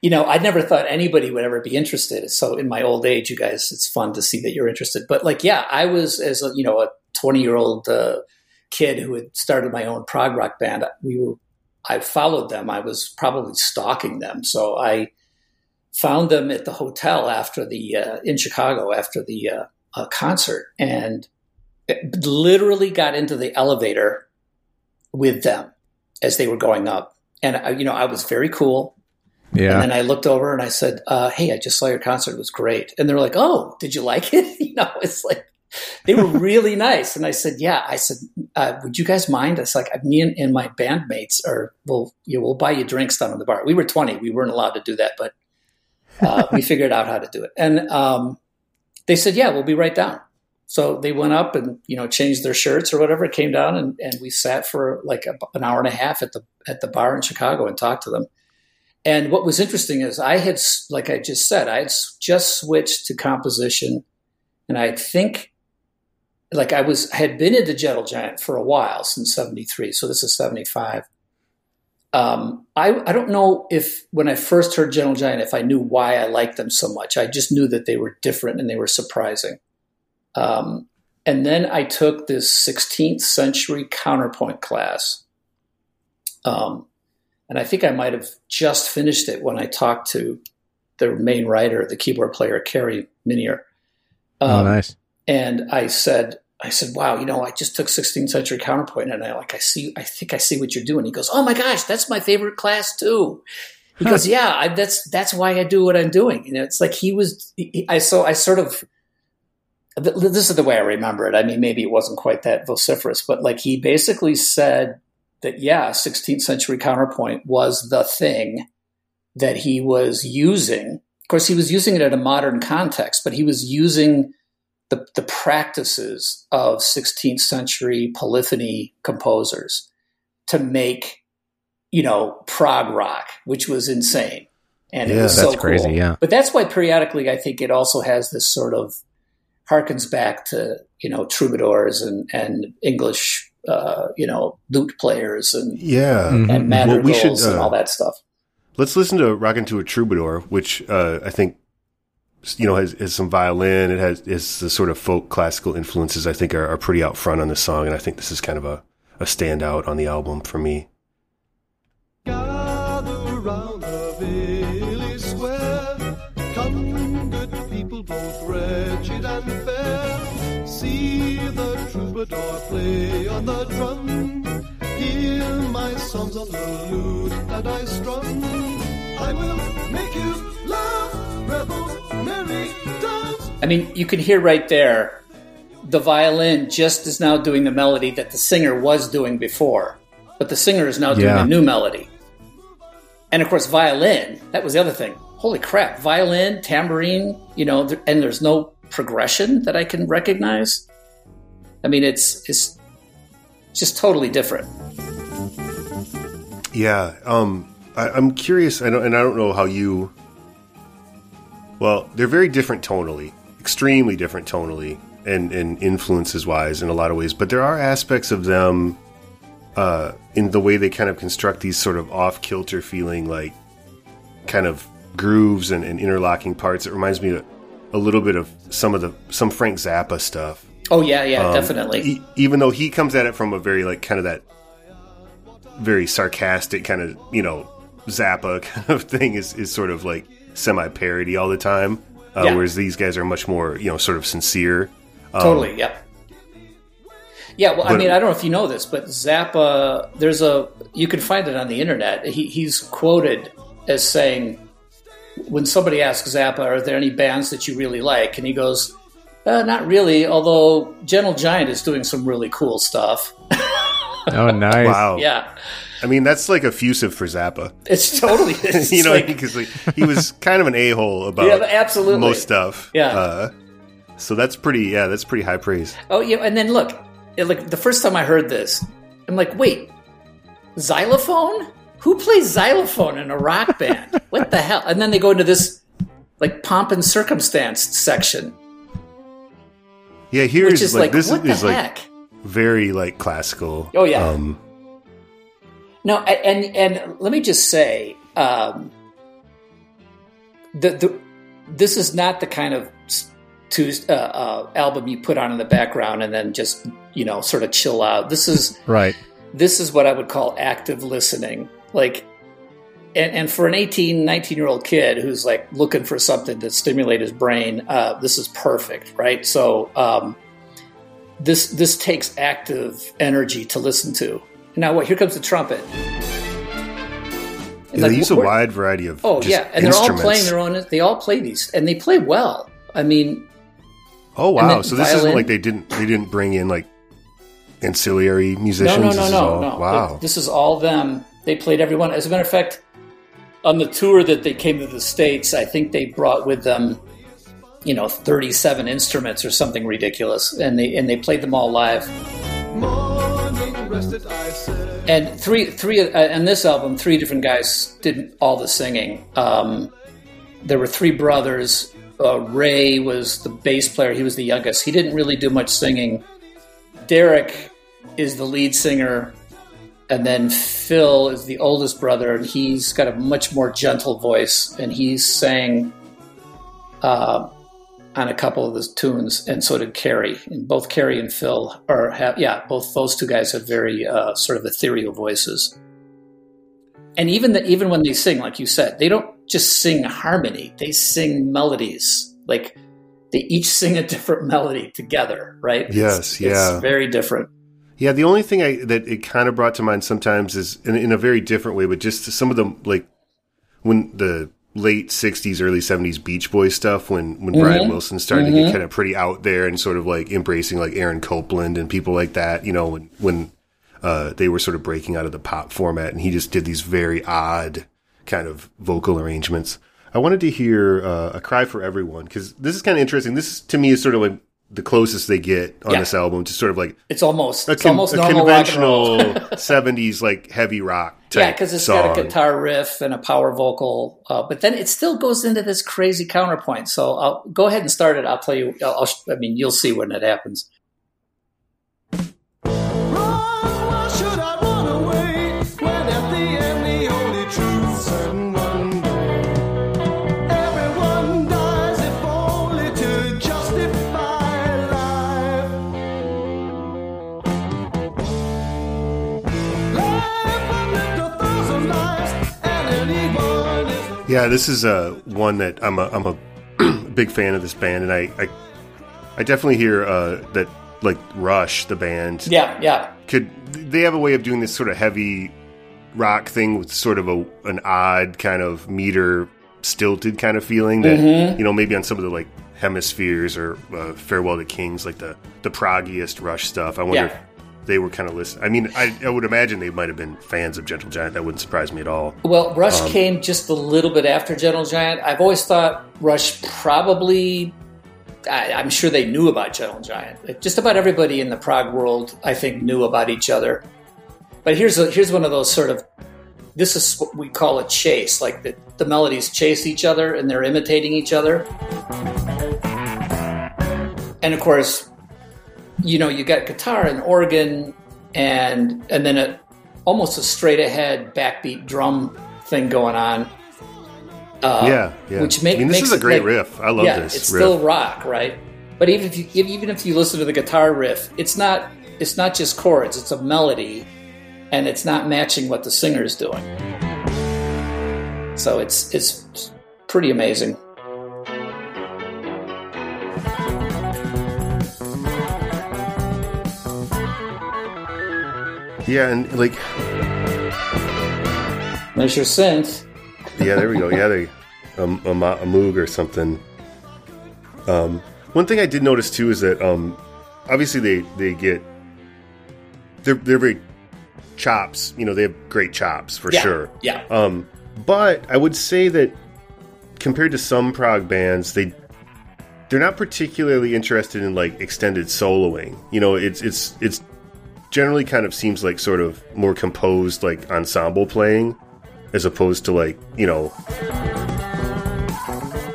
you know, I never thought anybody would ever be interested. So in my old age, you guys, it's fun to see that you're interested. But like, yeah, I was as a you know a 20 year old uh, kid who had started my own prog rock band. We were, I followed them. I was probably stalking them. So I found them at the hotel after the uh, in Chicago after the uh, uh, concert and literally got into the elevator with them as they were going up. And I, you know, I was very cool. Yeah. And then I looked over and I said, uh, "Hey, I just saw your concert; it was great." And they're like, "Oh, did you like it?" You know, it's like they were really nice. And I said, "Yeah." I said, uh, "Would you guys mind?" It's like me and, and my bandmates are will you know, we'll buy you drinks down in the bar. We were twenty; we weren't allowed to do that, but uh, we figured out how to do it. And um, they said, "Yeah, we'll be right down." So they went up and you know changed their shirts or whatever, came down and, and we sat for like a, an hour and a half at the at the bar in Chicago and talked to them. And what was interesting is I had, like I just said, I had just switched to composition, and I think, like I was I had been into Gentle Giant for a while since '73, so this is '75. Um, I I don't know if when I first heard Gentle Giant, if I knew why I liked them so much. I just knew that they were different and they were surprising. Um, and then I took this 16th century counterpoint class. Um, and I think I might have just finished it when I talked to the main writer, the keyboard player, Kerry Minnear. oh, Um, nice. And I said, I said, wow, you know, I just took 16th century counterpoint and I like, I see, I think I see what you're doing. He goes, oh my gosh, that's my favorite class too. He goes, yeah, I, that's, that's why I do what I'm doing. You know, it's like he was, he, I, so I sort of, this is the way I remember it. I mean, maybe it wasn't quite that vociferous, but like he basically said that, yeah, 16th century counterpoint was the thing that he was using. Of course, he was using it in a modern context, but he was using the, the practices of 16th century polyphony composers to make, you know, prog rock, which was insane. And it was that's so crazy, cool. yeah. But that's why periodically I think it also has this sort of harkens back to, you know, troubadours and, and English, uh, you know, lute players and, yeah. And Well, we should, and uh, all that stuff. Let's listen to "Raconteur Troubadour," which uh, I think you know has, has some violin. It has the sort of folk classical influences. I think are, are pretty out front on this song, and I think this is kind of a, a standout on the album for me. The the troubadour play on the drum. Hear my songs on the lute that I strum. I will make you laugh. I mean, you can hear right there the violin just is now doing the melody that the singer was doing before, but the singer is now doing Yeah. a new melody. And of course, violin, that was the other thing. Holy crap, violin, tambourine, you know, and there's no progression that I can recognize. I mean, it's it's just totally different. Yeah, um, I, I'm curious, I don't, and I don't know how you. Well, they're very different tonally, extremely different tonally, and and influences wise in a lot of ways. But there are aspects of them, uh, in the way they kind of construct these sort of off kilter feeling, like kind of grooves and, and interlocking parts. It reminds me a, a little bit of some of the some Frank Zappa stuff. Oh yeah, yeah, Um, definitely. e- even though he comes at it from a very like kind of that very sarcastic kind of you know Zappa kind of thing is is sort of like semi parody all the time, uh, Yeah. whereas these guys are much more you know sort of sincere. Um, Totally, yeah. Yeah, well, I mean, I don't know if you know this, but Zappa, there's a you can find it on the internet. He, he's quoted as saying, when somebody asks Zappa, "Are there any bands that you really like?" and he goes, uh, "Not really." Although Gentle Giant is doing some really cool stuff. Oh, nice. Wow. yeah, I mean, that's like effusive for Zappa. it's totally it's you know, because like, he was kind of an a hole about Yeah, absolutely. most stuff. Yeah. Uh, so that's pretty. Yeah, that's pretty high praise. Oh yeah, and then look, it, like the first time I heard this, I'm like, wait, xylophone? Who plays xylophone in a rock band? what the hell? And then they go into this like pomp and circumstance section, Yeah, here which is is like, like, this is the like very like classical. Oh, yeah. Um, No, and and let me just say, um, the the this is not the kind of uh, uh, album you put on in the background and then just you know sort of chill out. This is Right. this is what I would call active listening. Like, and, and for an 18, 19 year old kid who's like looking for something to stimulate his brain, uh, this is perfect, right? So, um, this this takes active energy to listen to. Now, what? Here comes the trumpet. Yeah, like, they use a wide variety of. Oh yeah, and they're all playing their own. They all play these, and they play well. I mean, Oh wow! So this isn't like they didn't they didn't bring in like ancillary musicians. no, This no, no, all- no. Wow. This is all them. They played everyone. As a matter of fact, on the tour that they came to the states, I think they brought with them, you know, thirty-seven instruments or something ridiculous, and they and they played them all live. And three, three, uh, and this album, three different guys did all the singing. Um, there were three brothers. Uh, Ray was the bass player; he was the youngest. He didn't really do much singing. Derek is the lead singer, and then Phil is the oldest brother, and he's got a much more gentle voice, and he sang uh, on a couple of the tunes, and so did Kerry. And both Kerry and Phil are have yeah, both those two guys have very uh, sort of ethereal voices. And even the, even when they sing, like you said, they don't just sing harmony; they sing melodies. Like they each sing a different melody together, right? It's- Yes, yeah. it's very different. Yeah, the only thing I that it kind of brought to mind sometimes is in, in a very different way, but just some of the like when the late '60s, early '70s Beach Boys stuff, when when Brian Wilson started to get kind of pretty out there and sort of like embracing like Aaron Copland and people like that, you know, when when uh, they were sort of breaking out of the pop format, and he just did these very odd kind of vocal arrangements. I wanted to hear uh, a cry for everyone because this is kind of interesting. This to me is sort of like the closest they get on Yeah. this album to sort of like It's almost a, it's con- almost a normal rock and roll. conventional 70s like heavy rock type Yeah, because it's song. got a guitar riff and a power vocal, uh, but then it still goes into this crazy counterpoint. So I'll go ahead and start it. I'll tell you. I'll, I'll, I mean, you'll see when it happens. Yeah this is uh, one that i'm a, I'm a big fan of this band and i i, I definitely hear uh, that like rush the band Yeah, yeah, could they have a way of doing this sort of heavy rock thing with sort of a an odd kind of meter stilted kind of feeling that Mm-hmm. you know maybe on some of the like hemispheres or uh, farewell to kings like the the proggiest rush stuff i wonder Yeah. They were kind of listening i mean I, I would imagine they might have been fans of gentle giant that wouldn't surprise me at all Well, Rush Um, came just a little bit after Gentle Giant. I've always thought Rush probably. I, I'm sure they knew about Gentle Giant. Just about everybody in the prog world, I think, knew about each other. But here's a, here's one of those sort of. This is what we call a chase. Like the, the melodies chase each other and they're imitating each other. And of course, you know, you got guitar and organ and and then a almost a straight ahead backbeat drum thing going on. Uh, yeah yeah which make, i mean this makes is a great like- riff i love yeah, this it's riff. still rock, right? But even if you even if you listen to the guitar riff, it's not it's not just chords; it's a melody, and it's not matching what the singer's doing. So it's it's pretty amazing. Yeah, and like There's your synth. yeah, there we go. Yeah, they um, a, a moog or something. Um, one thing I did notice too is that um, obviously they they get they're they're very chops. You know, they have great chops for Yeah. sure. Yeah. Um, but I would say that compared to some prog bands, they they're not particularly interested in like extended soloing. You know, it's it's it's generally kind of seems like sort of more composed like ensemble playing as opposed to like, you know,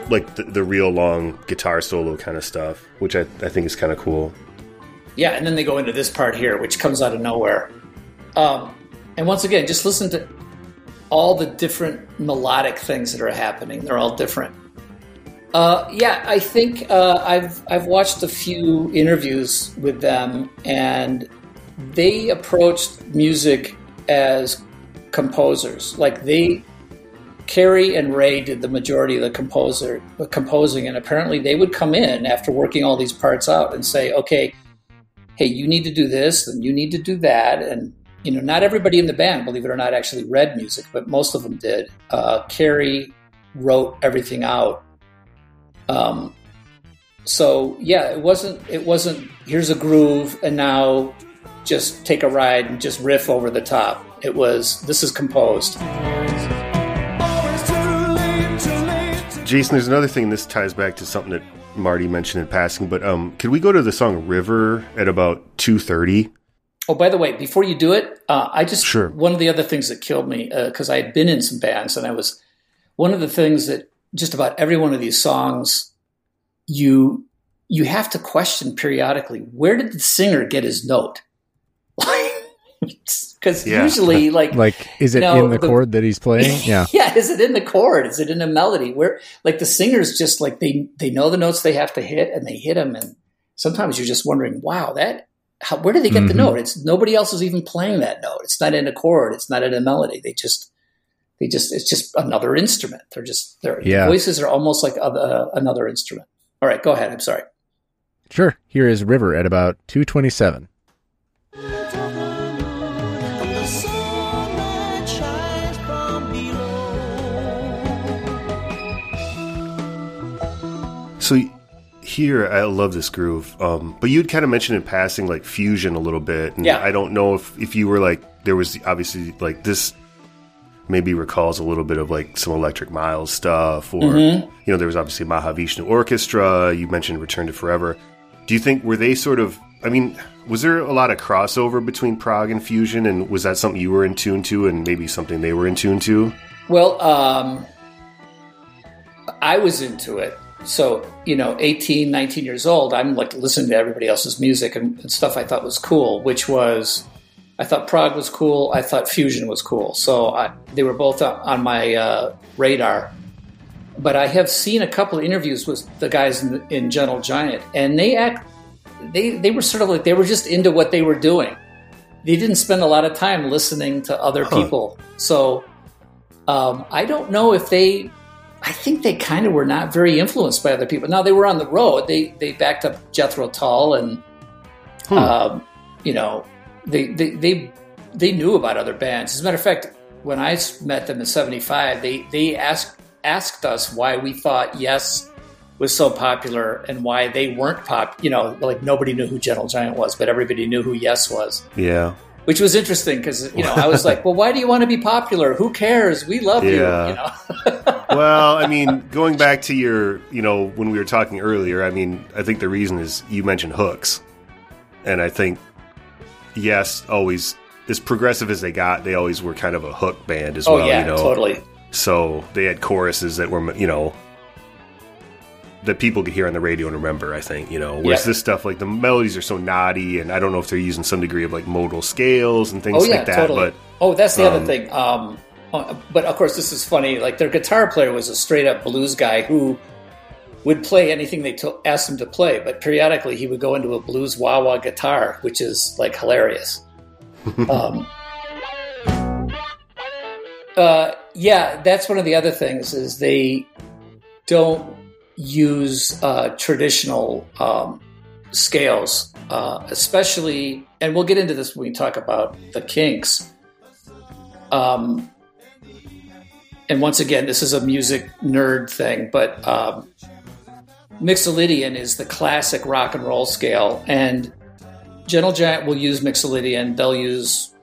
like the, the real long guitar solo kind of stuff, which I, I think is kind of cool. Yeah, and then they go into this part here, which comes out of nowhere. Um, and once again, just listen to all the different melodic things that are happening. They're all different. Uh, yeah, I think uh, I've I've watched a few interviews with them, and they approached music as composers. Like they, Kerry and Ray did the majority of the composer the composing, and apparently they would come in after working all these parts out and say, "Okay, hey, you need to do this, and you need to do that. And, you know, not everybody in the band, believe it or not, actually read music, but most of them did. Uh, Kerry wrote everything out. Um, so yeah, it wasn't, it wasn't, here's a groove and now just take a ride and just riff over the top. It was, this is composed. Jason, there's another thing. This ties back to something that Marty mentioned in passing, but um, could we go to the song "River" at about two thirty? Oh, by the way, before you do it, uh, I just Sure. one of the other things that killed me because I had been in some bands and I was one of the things that just about every one of these songs you you have to question periodically where did the singer get his note? Because Yeah. usually, like, Like, is it No, in the, the- chord that he's playing? Yeah. yeah, is it in the chord? Is it in a melody? Where like the singers just like they they know the notes they have to hit and they hit them, and sometimes you're just wondering, wow, that how, where did they get the Mhm. note? It's nobody else is even playing that note. It's not in a chord. It's not in a melody. They just they just it's just another instrument. They're just their Yeah. voices are almost like other, another instrument. All right, go ahead. I'm sorry. Sure. Here is River at about 227. So here, I love this groove. Um, but you'd kind of mentioned in passing like fusion a little bit, and Yeah. I don't know if if you were like there was obviously like this maybe recalls a little bit of like some Electric Miles stuff, or Mm-hmm. you know there was obviously Mahavishnu Orchestra. You mentioned Return to Forever. Do you think were they sort of? I mean, was there a lot of crossover between prog and fusion, and was that something you were in tune to, and maybe something they were in tune to? Well, um, I was into it. So, you know, 18, 19 years old, I'm like listening to everybody else's music and, and stuff I thought was cool, which was, I thought prog was cool. I thought Fusion was cool. So I, they were both on, my uh, radar. But I have seen a couple of interviews with the guys in, in Gentle Giant, and they act, they, they were sort of like, they were just into what they were doing. They didn't spend a lot of time listening to other people. So, um, I don't know if they. I think they kind of were not very influenced by other people. Now they were on the road. They they backed up Jethro Tull, and Hmm. um, you know they, they they they knew about other bands. As a matter of fact, when I met them in '75, they they asked asked us why we thought Yes was so popular and why they weren't pop. You know, like nobody knew who Gentle Giant was, but everybody knew who Yes was Yeah. Which was interesting because you know I was like, well, why do you want to be popular? Who cares? We love Yeah. you. You know, well, I mean, going back to your, you know, when we were talking earlier, I mean, I think the reason is you mentioned hooks. And I think, yes, always, as progressive as they got, they always were kind of a hook band as oh well, yeah, you know. totally. So they had choruses that were, you know, that people could hear on the radio and remember, I think, you know. Whereas Yeah. this stuff, like the melodies are so naughty, and I don't know if they're using some degree of like modal scales and things Oh yeah, like that, totally. but oh, that's the um, other thing. Um, uh, but of course, this is funny. Like their guitar player was a straight up blues guy who would play anything they to- asked him to play, but periodically he would go into a blues wah wah guitar, which is like hilarious. um, uh, yeah, that's one of the other things is they don't use uh, traditional um, scales, uh, especially, and we'll get into this when we talk about the Kinks. Um, and once again, this is a music nerd thing, but um, Mixolydian is the classic rock and roll scale, and Gentle Giant will use Mixolydian. They'll use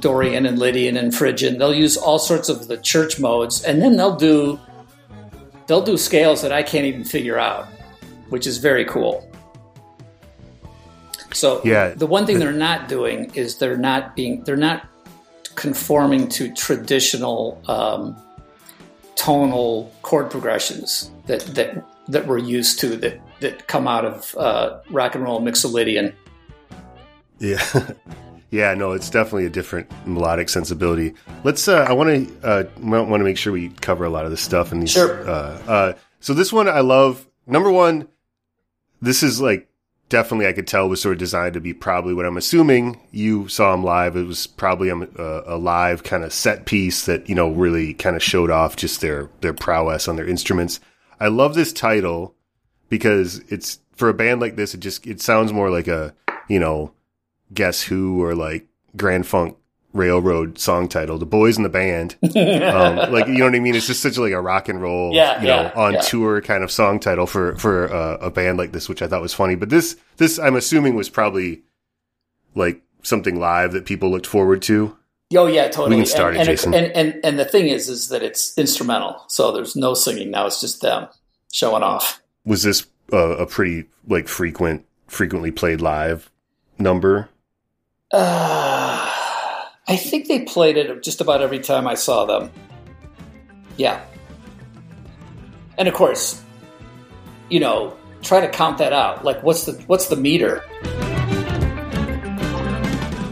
Dorian and Lydian and Phrygian. They'll use all sorts of the church modes, and then they'll do they'll do scales that I can't even figure out, which is very cool. So Yeah. the one thing they're not doing is they're not being they're not conforming to traditional um, tonal chord progressions that that that we're used to that that come out of uh, rock and roll mixolydian. Yeah. yeah, no, it's definitely a different melodic sensibility. Let's uh I want to uh want to make sure we cover a lot of this stuff and these Sure. uh uh so this one I love. Number 1 this is like definitely I could tell was sort of designed to be probably what I'm assuming you saw him live. It was probably a, a live kind of set piece that, you know, really kind of showed off just their their prowess on their instruments. I love this title because it's for a band like this it just it sounds more like a, you know, Guess Who or like Grand Funk Railroad song title, The Boys in the Band. um, like you know what I mean? It's just such like a rock and roll, Yeah, you know, on yeah. tour kind of song title for for uh, a band like this, which I thought was funny. But this this I'm assuming was probably like something live that people looked forward to. Oh yeah, totally. We can start and, it, and, Jason. And, and and the thing is, is that it's instrumental, so there's no singing now. It's just them showing off. Was this uh, a pretty like frequent, frequently played live number? Uh, I think they played it just about every time I saw them. Yeah, and of course, you know, try to count that out. Like, what's the what's the meter?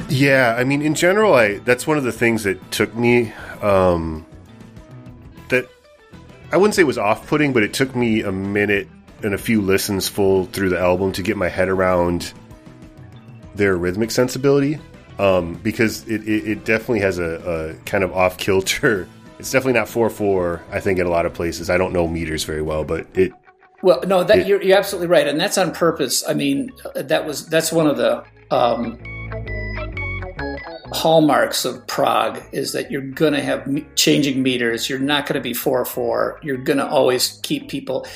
Yeah, I mean, in general, I that's one of the things that took me. Um, that I wouldn't say it was off-putting, but it took me a minute and a few listens full through the album to get my head around their rhythmic sensibility. Um, because it, it, it definitely has a, a kind of off kilter. It's definitely not four four. I think in a lot of places. I don't know meters very well, but it Well, no, that Yeah. you're, you're absolutely right, and that's on purpose. I mean, that was that's one of the um, hallmarks of prog is that you're going to have changing meters. You're not going to be four four. You're going to always keep people.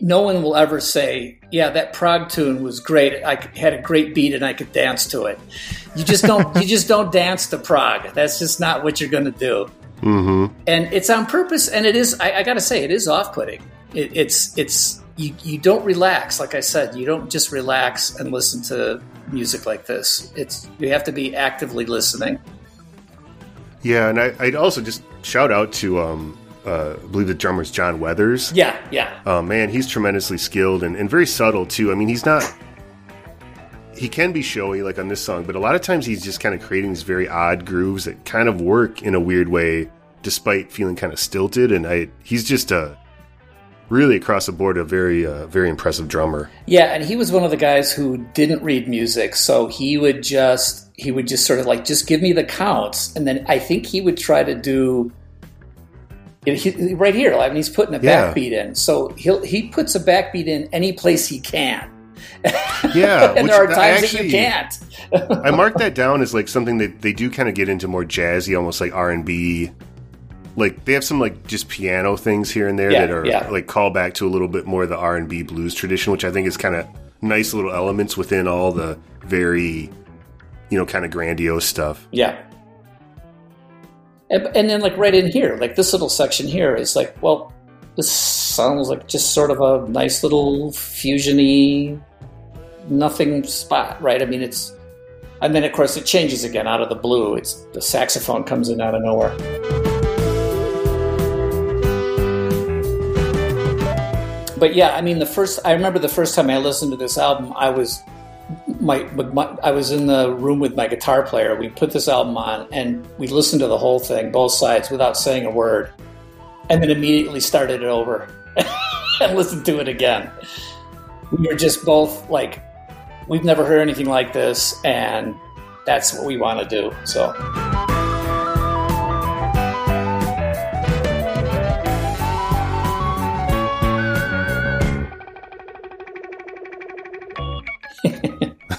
No one will ever say, "Yeah, that prog tune was great. I had a great beat and I could dance to it." You just don't. you just don't dance to prog. That's just not what you're going to do mm-hmm. and it's on purpose and it is i, I gotta say it is off-putting it, it's it's you, you don't relax like i said you don't just relax and listen to music like this it's you have to be actively listening yeah, and I, I'd also just shout out to um, uh, I believe the drummer's John Weathers. yeah yeah Oh man, he's tremendously skilled and, and very subtle too. I mean, he's not. He can be showy like on this song, but a lot of times he's just kind of creating these very odd grooves that kind of work in a weird way, despite feeling kind of stilted. And I, he's just a really across the board a very, uh, very impressive drummer. yeah and he was one of the guys who didn't read music so he would just he would just sort of like just give me the counts and then i think he would try to do he, right here i mean he's putting a Yeah. backbeat in so he'll he puts a backbeat in any place he can Yeah, and which there are times that you can't I mark that down as like something that they do kind of get into more jazzy, almost like R and B. Like they have some like just piano things here and there Yeah, that are yeah. like call back to a little bit more of the R and B blues tradition, which I think is kind of nice little elements within all the very, you know, kind of grandiose stuff. Yeah. And, and then, like, right in here, like this little section here is like, well, this sounds like just sort of a nice little fusiony, nothing spot, right? I mean, it's. And then, of course, it changes again out of the blue. It's the saxophone comes in out of nowhere. But yeah, I mean, the first I remember the first time I listened to this album, I was my, my I was in the room with my guitar player. We put this album on and we listened to the whole thing, both sides, without saying a word, and then immediately started it over and listened to it again. We were just both like, we've never heard anything like this, and that's what we want to do. So.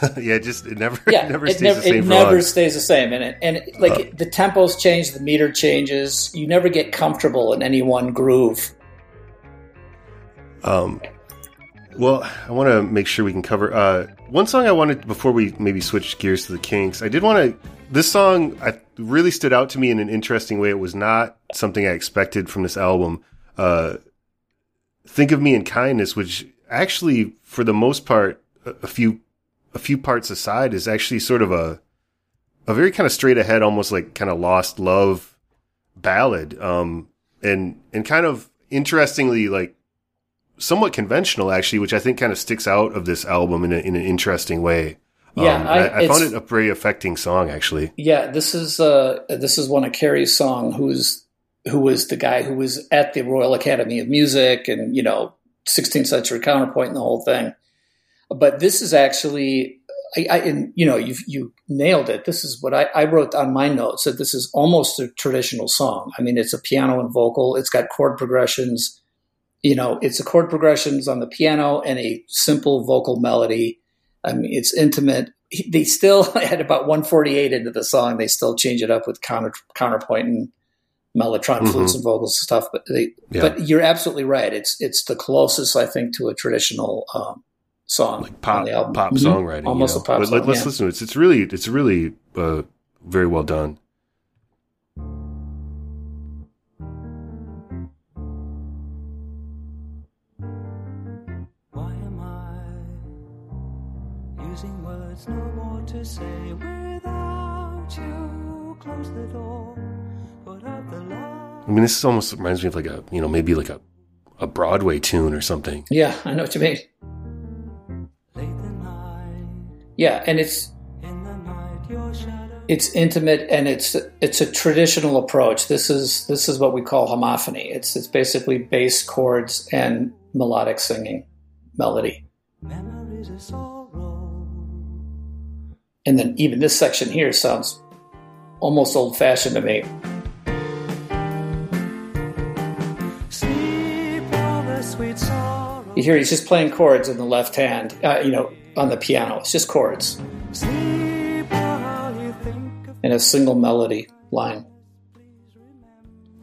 yeah, just it never yeah, it never it stays never, the same it never long. stays the same, and it, and it, like the tempos change, the meter changes. You never get comfortable in any one groove. Um, well, I want to make sure we can cover uh, one song. I wanted before we maybe switch gears to the Kinks. I did want to. This song I, really stood out to me in an interesting way. It was not something I expected from this album. Uh, Think of me in kindness, which actually, for the most part, a, a few a few parts aside, is actually sort of a a very kind of straight ahead, almost like kind of lost love ballad. Um, and and kind of interestingly, like somewhat conventional actually, which I think kind of sticks out of this album in, a, in an interesting way. Yeah, Um, I- I, found it a very affecting song actually. Yeah, this is uh, this is one of Kerry's song. Who's who was the guy who was at the Royal Academy of Music and you know 16th century counterpoint and the whole thing. But this is actually, I, I and you know you you nailed it. This is what I, I wrote on my notes that this is almost a traditional song. I mean, it's a piano and vocal. It's got chord progressions. You know, it's a chord progressions on the piano and a simple vocal melody. I mean, it's intimate. They still at about 148 into the song, they still change it up with counter counterpoint and mellotron Mhm. flutes and vocals and stuff. But they, Yeah. but you're absolutely right. It's it's the closest I think to a traditional um, song Like pop on the album. pop Mhm. songwriting. almost you know? a pop but song. let, us yeah. listen to it. It's, it's really it's really uh, very well done. Why am I using words no more to say without you? Close the door, put out the light. I mean, this almost reminds me of like a you know maybe like a a Broadway tune or something. Yeah, I know what you mean. Late the night, Yeah, and it's in the night, your shadow. it's intimate and it's it's a traditional approach. This is this is what we call homophony. It's it's basically bass chords and melodic singing, melody. Memories of sorrow. And then even this section here sounds almost old fashioned to me. Sleep all the sweet sorrow. You hear he's just playing chords in the left hand, uh, you know, on the piano. It's just chords Sleep while you think of in a single melody line.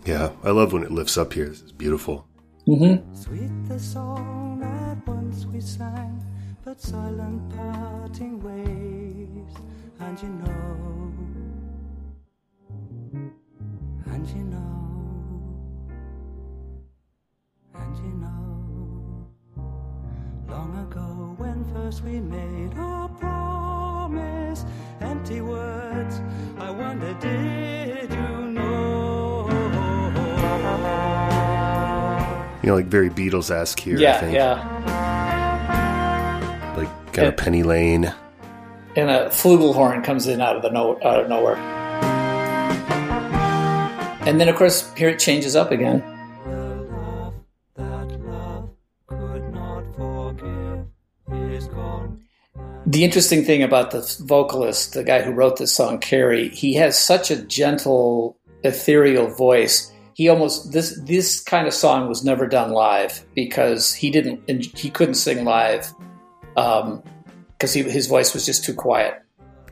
Yeah, I love when it lifts up here. This is beautiful. hmm Sweet the song that once we sang, but silent parting ways. And you know, and you know, and you know. Long ago, when first we made our promise, empty words, I wonder, did you know? You know, like very Beatles esque here. I Yeah, think. yeah. Like kind of Yeah. Penny Lane. And a flugelhorn comes in out of the no, out of nowhere. And then, of course, here it changes up again. The interesting thing about the vocalist, the guy who wrote this song, Kerry, he has such a gentle, ethereal voice. He almost this this kind of song was never done live because he didn't he couldn't sing live um, because he, his voice was just too quiet.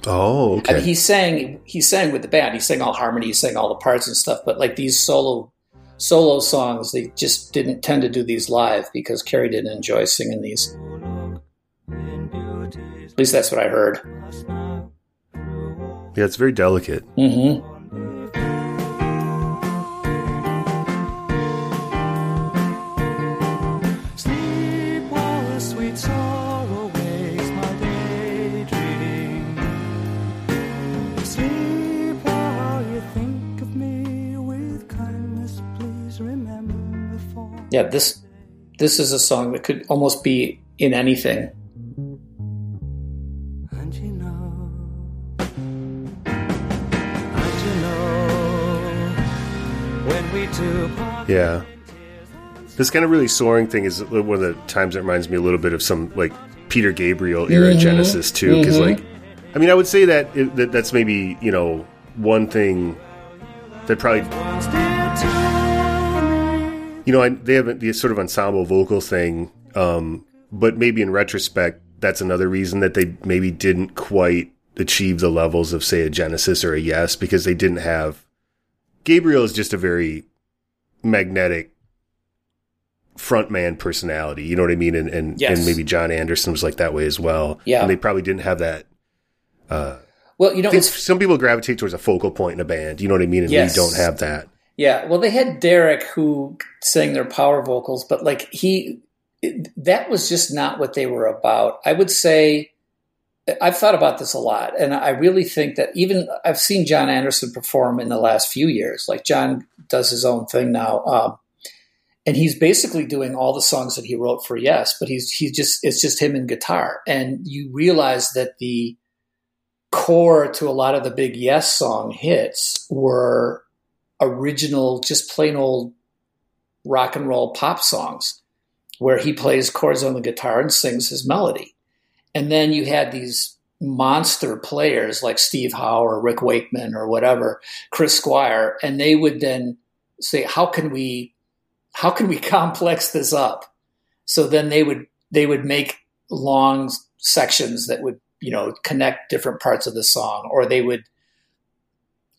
Oh, I okay. mean, he sang he sang with the band. He sang all harmony, he sang all the parts and stuff. But like these solo solo songs, they just didn't tend to do these live because Kerry didn't enjoy singing these. Look in beauty's At least that's what I heard. past now. Through all yeah, it's very delicate. hmm Sleep while sweet sorrow wakes my daydream. Sleep while you think of me with kindness. Please remember Yeah, this this is a song that could almost be in anything. Yeah. This kind of really soaring thing is one of the times that reminds me a little bit of some like Peter Gabriel era Genesis too, because like, I mean, I would say that, it, that that's maybe you know one thing that probably Once dear to me. you know I, they have the sort of ensemble vocal thing, um, but maybe in retrospect, that's another reason that they maybe didn't quite achieve the levels of say a Genesis or a Yes because they didn't have Gabriel is just a very magnetic frontman personality. You know what I mean? And and, Yes. and maybe Jon Anderson was like that way as well. Yeah. and they probably didn't have that. Uh, Well, you know, some people gravitate towards a focal point in a band. You know what I mean? And Yes. we don't have that. Yeah, well, they had Derek who sang their power vocals, but like he, it- that was just not what they were about. I would say, I've thought about this a lot, and I really think that even I've seen Jon Anderson perform in the last few years. Like Jon does his own thing now, um, and he's basically doing all the songs that he wrote for Yes, but he's he's just it's just him and guitar, and you realize that the core to a lot of the big Yes song hits were original, just plain old rock and roll pop songs where he plays chords on the guitar and sings his melody. And then you had these monster players like Steve Howe or Rick Wakeman or whatever, Chris Squire, and they would then say, How can we how can we complex this up? So then they would they would make long sections that would, you know, connect different parts of the song, or they would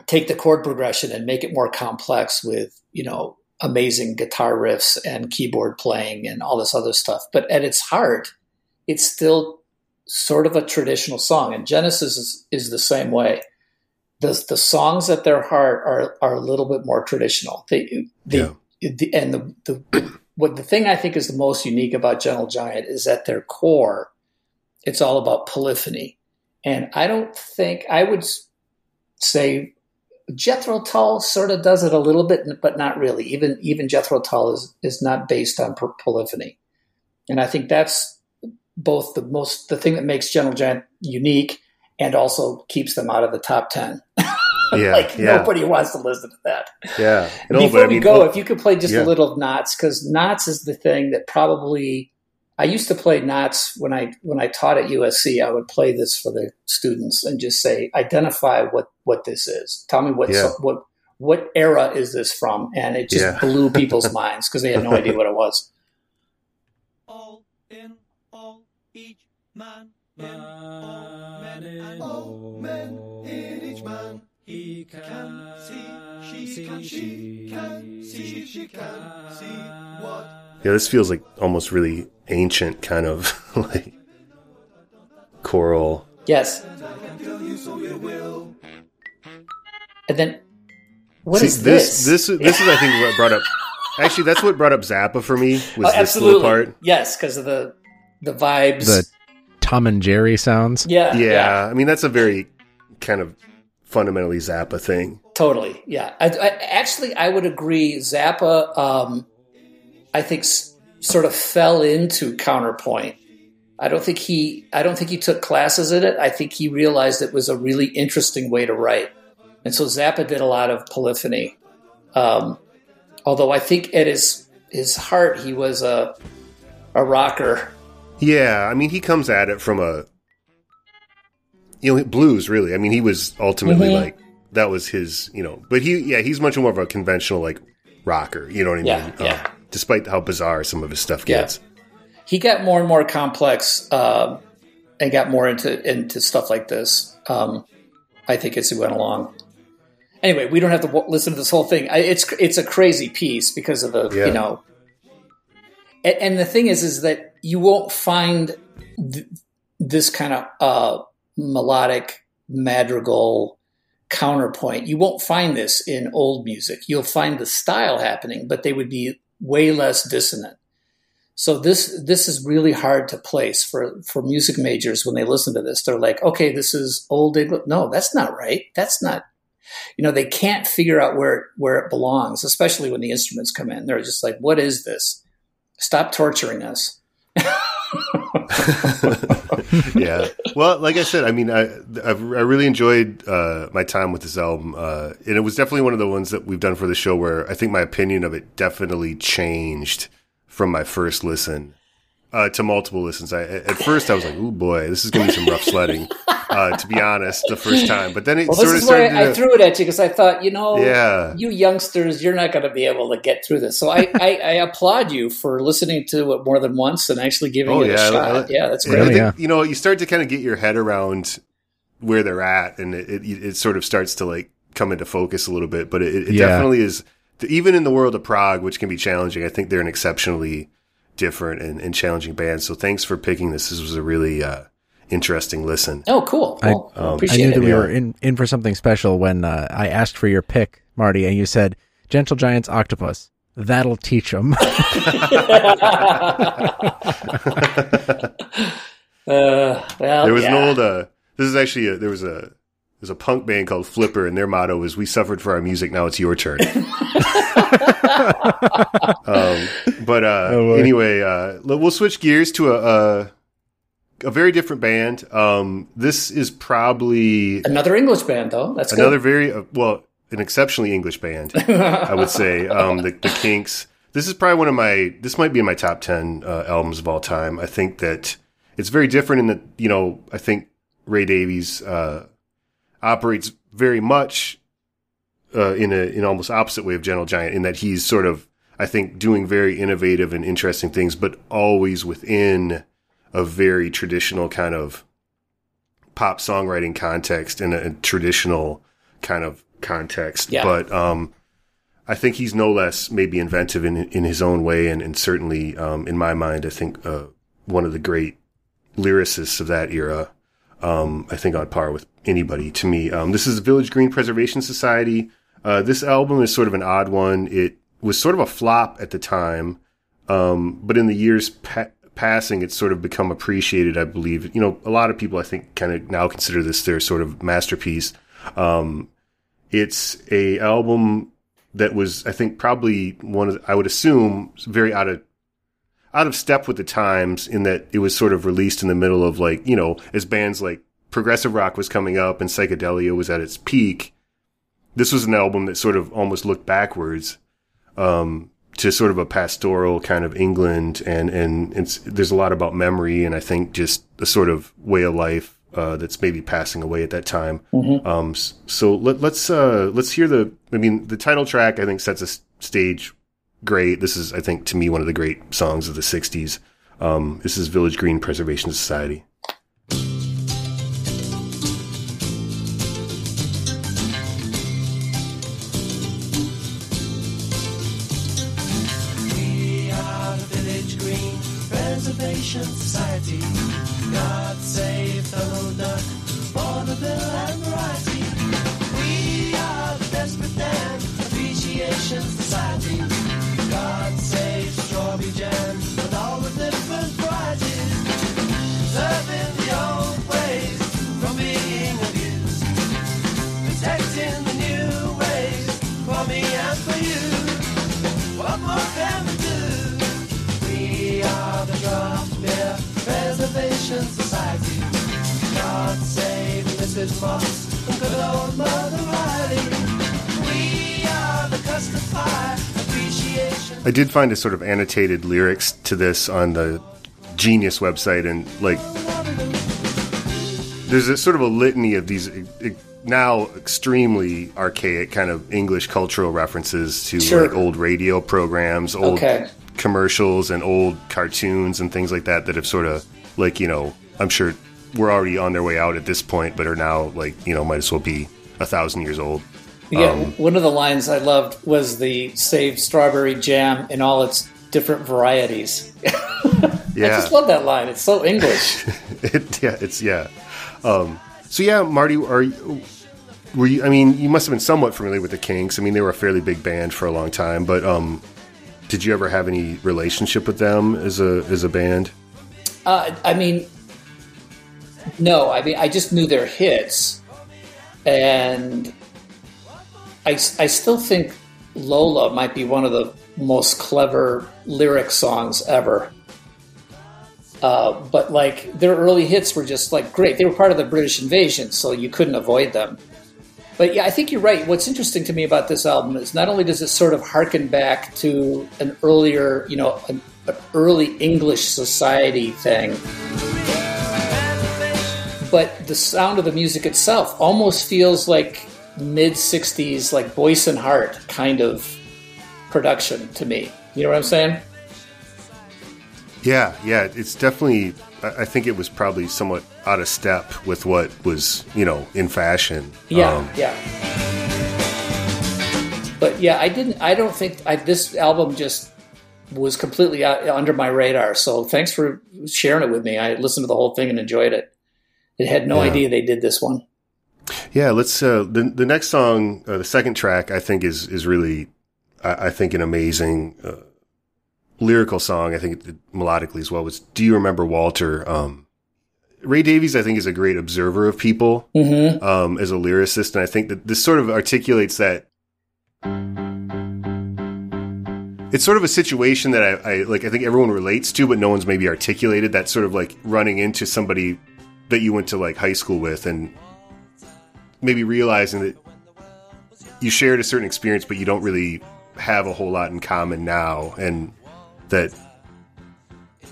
take the chord progression and make it more complex with you know amazing guitar riffs and keyboard playing and all this other stuff but at its heart it's still sort of a traditional song and genesis is, is the same way the, the songs at their heart are, are a little bit more traditional they, they Yeah. the, and the, the what the thing i think is the most unique about gentle giant is at their core it's all about polyphony and i don't think i would say Jethro Tull sort of does it a little bit, but not really. Even even Jethro Tull is is not based on polyphony, and I think that's both the most the thing that makes Gentle Giant unique, and also keeps them out of the top ten. Yeah, like yeah, nobody wants to listen to that. yeah. And, Before but I we mean, go, oh, if you could play just yeah. a little of knots, because knots is the thing that probably I used to play knots when I when I taught at USC. I would play this for the students and just say, identify what what this is. Tell me what Yeah. what what era is this from? And it just Yeah. blew people's minds because they had no idea what it was. all in all, each man in all men and All men in each man he can see, she can, she can see, she can see what yeah, this feels like almost really ancient kind of like choral. Yes, can tell you so you will. and then what See, is this? This this this is I think what brought up. Actually, that's what brought up Zappa for me. Was Oh, this absolutely little part? yes, because of the the vibes. The Tom and Jerry sounds. yeah, Yeah, I mean that's a very kind of fundamentally Zappa thing. Totally, yeah. I, I, actually, I would agree. Zappa, um, I think, s- sort of fell into counterpoint. I don't think he. I don't think he took classes in it. I think he realized it was a really interesting way to write, and so Zappa did a lot of polyphony. Um, although I think at his his heart, he was a a rocker. Yeah, I mean he comes at it from a you know blues really. I mean he was ultimately Mhm. like that was his you know, but he yeah he's much more of a conventional like rocker. You know what I Yeah, mean? yeah. Uh, despite how bizarre some of his stuff Yeah. gets. he got more and more complex um, and got more into into stuff like this. Um, I think as he went along. Anyway, we don't have to w- listen to this whole thing. I, it's it's a crazy piece because of the Yeah. you know. And, and the thing is, is that you won't find th- this kind of uh, melodic madrigal counterpoint. You won't find this in old music. You'll find the style happening, but they would be way less dissonant. So this this is really hard to place for for music majors when they listen to this. They're like, okay, this is old English. No, that's not right. That's not. You know, they can't figure out where where it belongs, especially when the instruments come in. They're just like, what is this? Stop torturing us. yeah. Well, like I said, I mean, I I really enjoyed uh, my time with this album, uh, and it was definitely one of the ones that we've done for the show where I think my opinion of it definitely changed from my first listen uh, to multiple listens. I, at first, I was like, "Oh boy, this is going to be some rough sledding," uh, to be honest, the first time. But then it Well, sort this of is why started I to. threw it at you because I thought, you know, Yeah. you youngsters, you're not going to be able to get through this. So I, I, I applaud you for listening to it more than once and actually giving Oh, it yeah, a I- shot. I- yeah, that's great. I think, yeah. You know, you start to kind of get your head around where they're at, and it, it, it sort of starts to like come into focus a little bit. But it, it Yeah. definitely is, even in the world of prog, which can be challenging. I think they're an exceptionally different and, and challenging band. So thanks for picking this. This was a really uh, interesting listen. Oh, cool. Well, um, I appreciate knew it. that we yeah. were in, in for something special when uh, I asked for your pick, Marty, and you said Gentle Giant's Octopus. That'll teach them. Uh, well, There was yeah. an old. Uh, this is actually a, there was a there's a punk band called Flipper, and their motto is "We suffered for our music, now it's your turn." um, but uh, Oh, anyway, uh, we'll switch gears to a, a a very different band. Um, this is probably Another English band, though. That's good. another very uh, well, an exceptionally English band. I would say um, the the Kinks. This is probably one of my. This might be in my top ten uh, albums of all time. I think that it's very different in that you know. I think Ray Davies uh, operates very much uh, in a in almost opposite way of Gentle Giant in that he's sort of I think doing very innovative and interesting things, but always within a very traditional kind of pop songwriting context and a, a traditional kind of context. Yeah. But um, I think he's no less maybe inventive in in his own way, and, and certainly um, in my mind, I think uh, one of the great lyricists of that era. Um, I think on par with anybody to me. Um, this is the Village Green Preservation Society. Uh, this album is sort of an odd one. It was sort of a flop at the time, um, but in the years pa- passing, it's sort of become appreciated. I believe. You know, a lot of people I think kind of now consider this their sort of masterpiece. Um, it's a album that was, I think, probably one of I would assume very out of out of step with the times in that it was sort of released in the middle of like you know as bands like progressive rock was coming up and psychedelia was at its peak. This was an album that sort of almost looked backwards um, to sort of a pastoral kind of England, and and it's there's a lot about memory, and I think just a sort of way of life uh, that's maybe passing away at that time. Um, so let, let's uh, let's hear the. I mean, the title track I think sets a stage great. This is I think to me one of the great songs of the '60s. Um, this is Village Green Preservation Society. Mrs. Mopp and good old Mother Riley. We are the Custard Pie Appreciation I did find a sort of annotated lyrics to this on the Genius website, and like there's a sort of a litany of these now extremely archaic kind of English cultural references to Sure. like old radio programs, old Okay. commercials, and old cartoons and things like that that have sort of like you know I'm sure we're already on their way out at this point, but are now like you know might as well be a thousand years old. Yeah, Um, one of the lines I loved was the save strawberry jam in all its different varieties. yeah, I just love that line. It's so English. it, yeah, it's yeah. Um, so yeah, Marty, are you, were you? I mean, you must have been somewhat familiar with the Kinks. I mean, they were a fairly big band for a long time, but um, did you ever have any relationship with them as a as a band? Uh, I mean, no, I mean, I just knew their hits, and I, I still think Lola might be one of the most clever lyric songs ever. Uh, but like their early hits were just like great. They were part of the British invasion, so you couldn't avoid them. But yeah, I think you're right. What's interesting to me about this album is not only does it sort of harken back to an earlier, you know, an, an early English society thing, but the sound of the music itself almost feels like mid 60s like Boyce and Hart kind of production to me. You know what I'm saying? Yeah, yeah, it's definitely. I think it was probably somewhat out of step with what was, you know, in fashion. Yeah, Um, yeah. But yeah, I didn't. I don't think I, this album just was completely out, under my radar. So thanks for sharing it with me. I listened to the whole thing and enjoyed it. I had no Yeah. idea they did this one. yeah. Let's. Uh, the the next song, uh, the second track, I think is is really, I, I think, an amazing uh, lyrical song. I think it, melodically as well. Was Do you remember Walter? Um, Ray Davies, I think, is a great observer of people Mm-hmm. um, as a lyricist, and I think that this sort of articulates that. It's sort of a situation that I, I like. I think everyone relates to, but no one's maybe articulated. That sort of like running into somebody that you went to like high school with, and maybe realizing that you shared a certain experience, but you don't really have a whole lot in common now, and that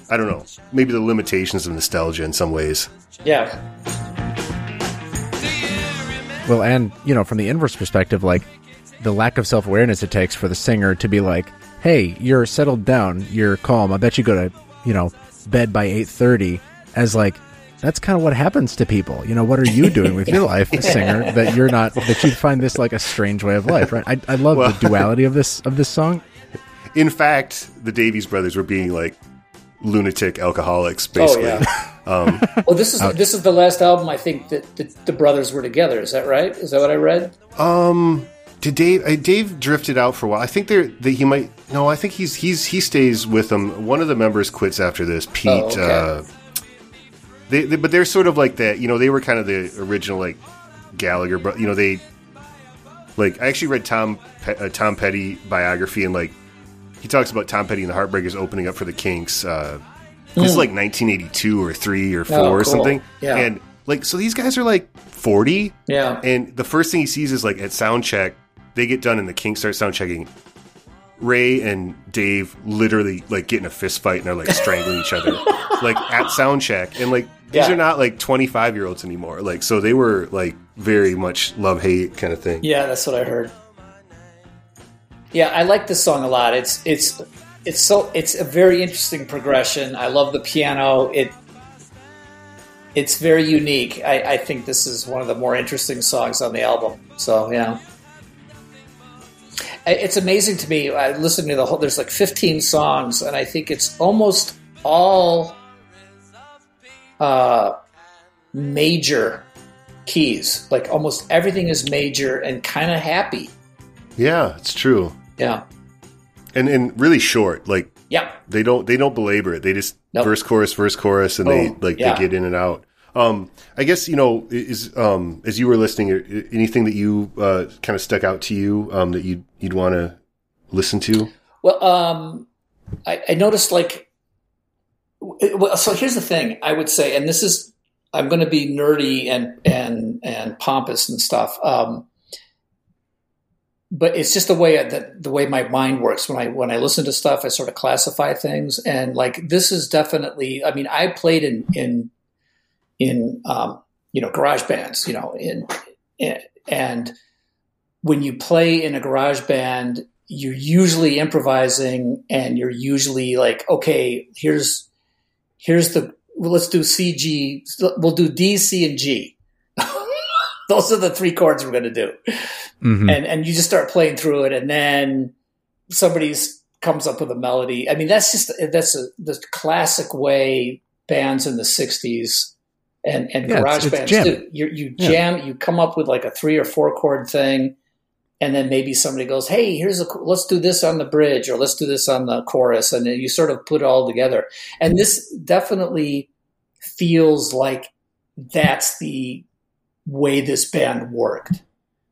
I don't know. Maybe the limitations of nostalgia in some ways. Yeah, Well, and you know, from the inverse perspective, like the lack of self awareness it takes for the singer to be like, "Hey, you're settled down, you're calm. I bet you go to, you know, bed by eight thirty. As like, that's kind of what happens to people. You know, what are you doing with your life, singer? That you're not that you find this like a strange way of life, right? I, I love Well- the duality of this of this song. In fact, the Davies brothers were being like lunatic alcoholics, Oh, basically. yeah. um, Well, this is this is the last album I think that the, the brothers were together. Is that right? Is that what I read? um, did Dave? Uh, Dave drifted out for a while. I think they're that he might. No, I think he's he's he stays with them. One of the members quits after this. Pete. Oh, okay. uh, they, they, but they're sort of like that. You know, they were kind of the original like Gallagher, but you know they like I actually read Tom Pe- uh, Tom Petty biography and like he talks about Tom Petty and the Heartbreakers opening up for the Kinks. Uh, this is like 1982 or three or four Hmm. Oh, or something. Yeah. And like so these guys are like 40 Yeah. and the first thing he sees is like at sound check, they get done and the Kinks start sound checking. Ray and Dave literally like get in a fist fight and they're like strangling each other, like at sound check. And like these Yeah. are not like 25 year olds anymore. Like so they were like very much love hate kind of thing. Yeah, that's what I heard. Yeah, I like this song a lot. It's it's it's so it's a very interesting progression. I love the piano. It it's very unique. I, I think this is one of the more interesting songs on the album. So yeah, it's amazing to me. I listen to the whole. There's like 15 songs, and I think it's almost all uh, major keys. Like almost everything is major and kind of happy. Yeah, it's true. Yeah. And and really short. Like Yeah. they don't they don't belabor it. They just Nope. verse chorus verse chorus and they like Yeah. they get in and out. Um, I guess you know is um as you were listening, uh, anything that you uh, kind of stuck out to you um, that you'd you'd want to listen to? Well, um, I, I noticed like, well, so here's the thing I would say, and this is, I'm going to be nerdy and, and, and pompous and stuff. Um, but it's just the way that the way my mind works when I when I listen to stuff, I sort of classify things, and like this is definitely. I mean, I played in in in um, you know garage bands, you know, in, in and when you play in a garage band, you're usually improvising and you're usually like, okay, here's here's the well, let's do C G we'll do D, C, and G. Those are the three chords we're gonna do. Mhm. And and you just start playing through it and then somebody's comes up with a melody. I mean, that's just that's a the classic way bands in the '60s and and Yeah, garage it's bands jamming. do. You you Yeah. jam, you come up with like a three or four chord thing, and then maybe somebody goes, "Hey, here's a let's do this on the bridge or let's do this on the chorus," and then you sort of put it all together. And this definitely feels like that's the way this band worked.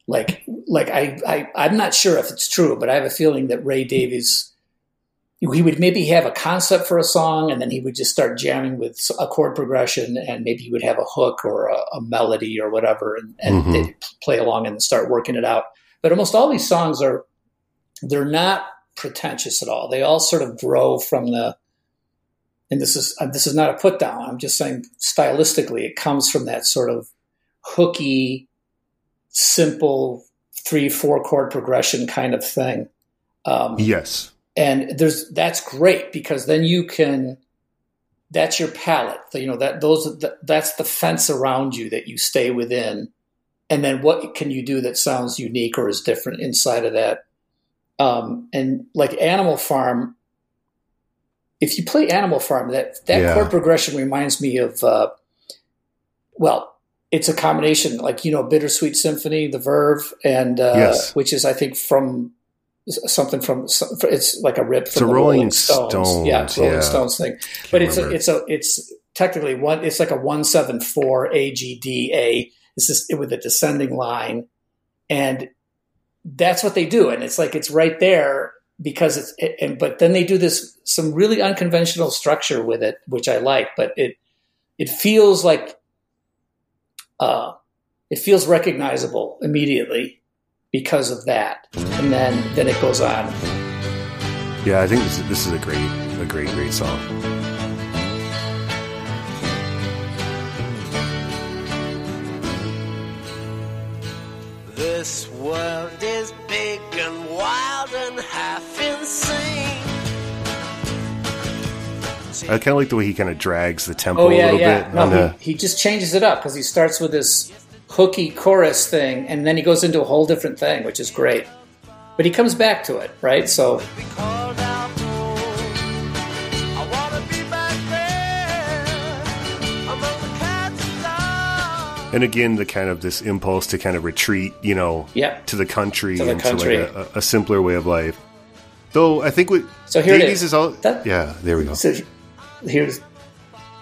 Like, like I, I, I'm not sure if it's true, but I have a feeling that Ray Davies, he would maybe have a concept for a song, and then he would just start jamming with a chord progression, and maybe he would have a hook or a, a melody or whatever, and, and Mhm. they'd play along and start working it out. But almost all these songs are, they're not pretentious at all. They all sort of grow from the and this is uh, this is not a put down. I'm just saying stylistically, it comes from that sort of hooky, simple three four chord progression kind of thing. Um, Yes. And there's that's great because then you can that's your palette you know that those that's the fence around you that you stay within and then what can you do that sounds unique or is different inside of that um, and like animal farm if you play animal farm that that Yeah. chord progression reminds me of uh, well it's a combination like you know bittersweet symphony the verve and uh, Yes. which is i think from something from it's like a rip from a the Rolling Rolling Stones, Stones, yeah, Rolling yeah. Stones thing. But it's a, it's a it's technically one. It's like a one seven four AGDA. It's just with a descending line, and that's what they do. And it's like it's right there because it's it, and but then they do this some really unconventional structure with it, which I like. But it it feels like uh, it feels recognizable immediately because of that, and then then it goes on. Yeah, I think this is, this is a great, a great, great song. This world is big and wild and half insane. I kind of like the way he kind of drags the tempo Oh a little yeah. bit. No, on the, he, he just changes it up because he starts with this hooky chorus thing, and then he goes into a whole different thing, which is great. But he comes back to it, right? So Be called out home. I wanna be back there among the cats and again, the kind of this impulse to kind of retreat, you know, Yeah. to the country To the and country. to like a, a simpler way of life. Though I think what So here it Davies is. all That- yeah, there we go. so here's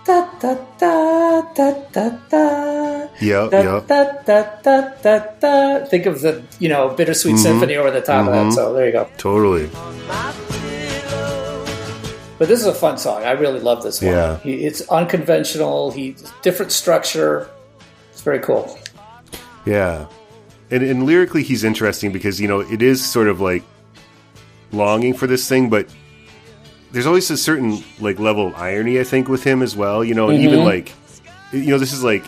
da da da da da da. Yeah, Da, yeah. da, da, da, da, da. Think of the you know bittersweet Mm-hmm. symphony over the top of that. So there you go. Totally. But this is a fun song. I really love this one. Yeah. He, it's unconventional. He different structure. It's very cool. Yeah. And, and lyrically, he's interesting because, you know, it is sort of like longing for this thing, but there's always a certain like level of irony, I think, with him as well. You know, and Mm-hmm. even like, you know, this is like,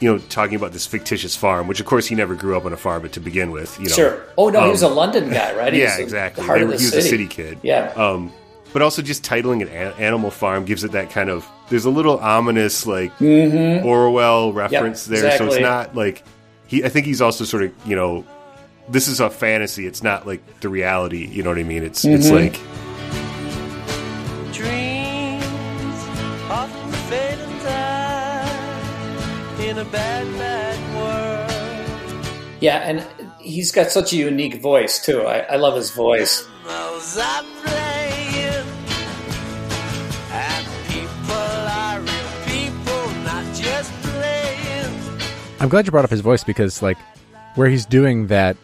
you know, talking about this fictitious farm, which of course he never grew up on a farm, but to begin with, you know. Sure. Oh no, he Um, was a London guy, right? He Yeah, was exactly. They the he was city. a city kid. Yeah. Um, but also just titling it An- Animal Farm gives it that kind of. There's a little ominous like Orwell reference there, so it's Mm-hmm. not like he. I think he's also sort of you know, this is a fantasy. It's not like the reality. You know what I mean? It's it's Mm-hmm. like Dreams often fade and die in a bad, bad world. yeah, and he's got such a unique voice too. I, I love his voice. Those are playing, and people are real people, not just playing. I'm glad you brought up his voice because, like, where he's doing that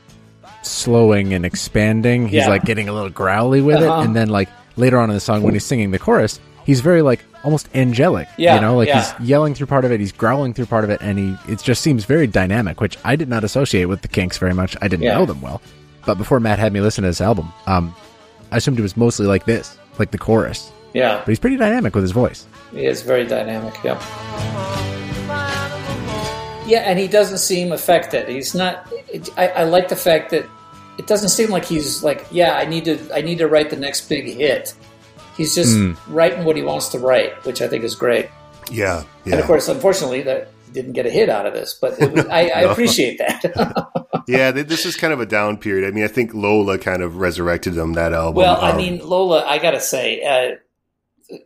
slowing and expanding, he's Yeah. like getting a little growly with Uh-huh. it, and then like later on in the song when he's singing the chorus, he's very like almost angelic. Yeah, you know, like yeah. he's yelling through part of it, he's growling through part of it, and he it just seems very dynamic, which I did not associate with the Kinks very much. I didn't Yeah. know them well, but before Matt had me listen to this album, um, I assumed it was mostly like this, like the chorus. Yeah, But he's pretty dynamic with his voice. he is very dynamic. Yeah. Yeah, and he doesn't seem affected. He's not. I, I like the fact that it doesn't seem like he's like, yeah, I need to, I need to write the next big hit. He's just writing what he wants to write, which I think is great. yeah, And of course, unfortunately, that he didn't get a hit out of this, but it was, I, I No. appreciate that. yeah. This is kind of a down period. I mean, I think Lola kind of resurrected them that album. well, I Um, mean, Lola, I gotta say, uh,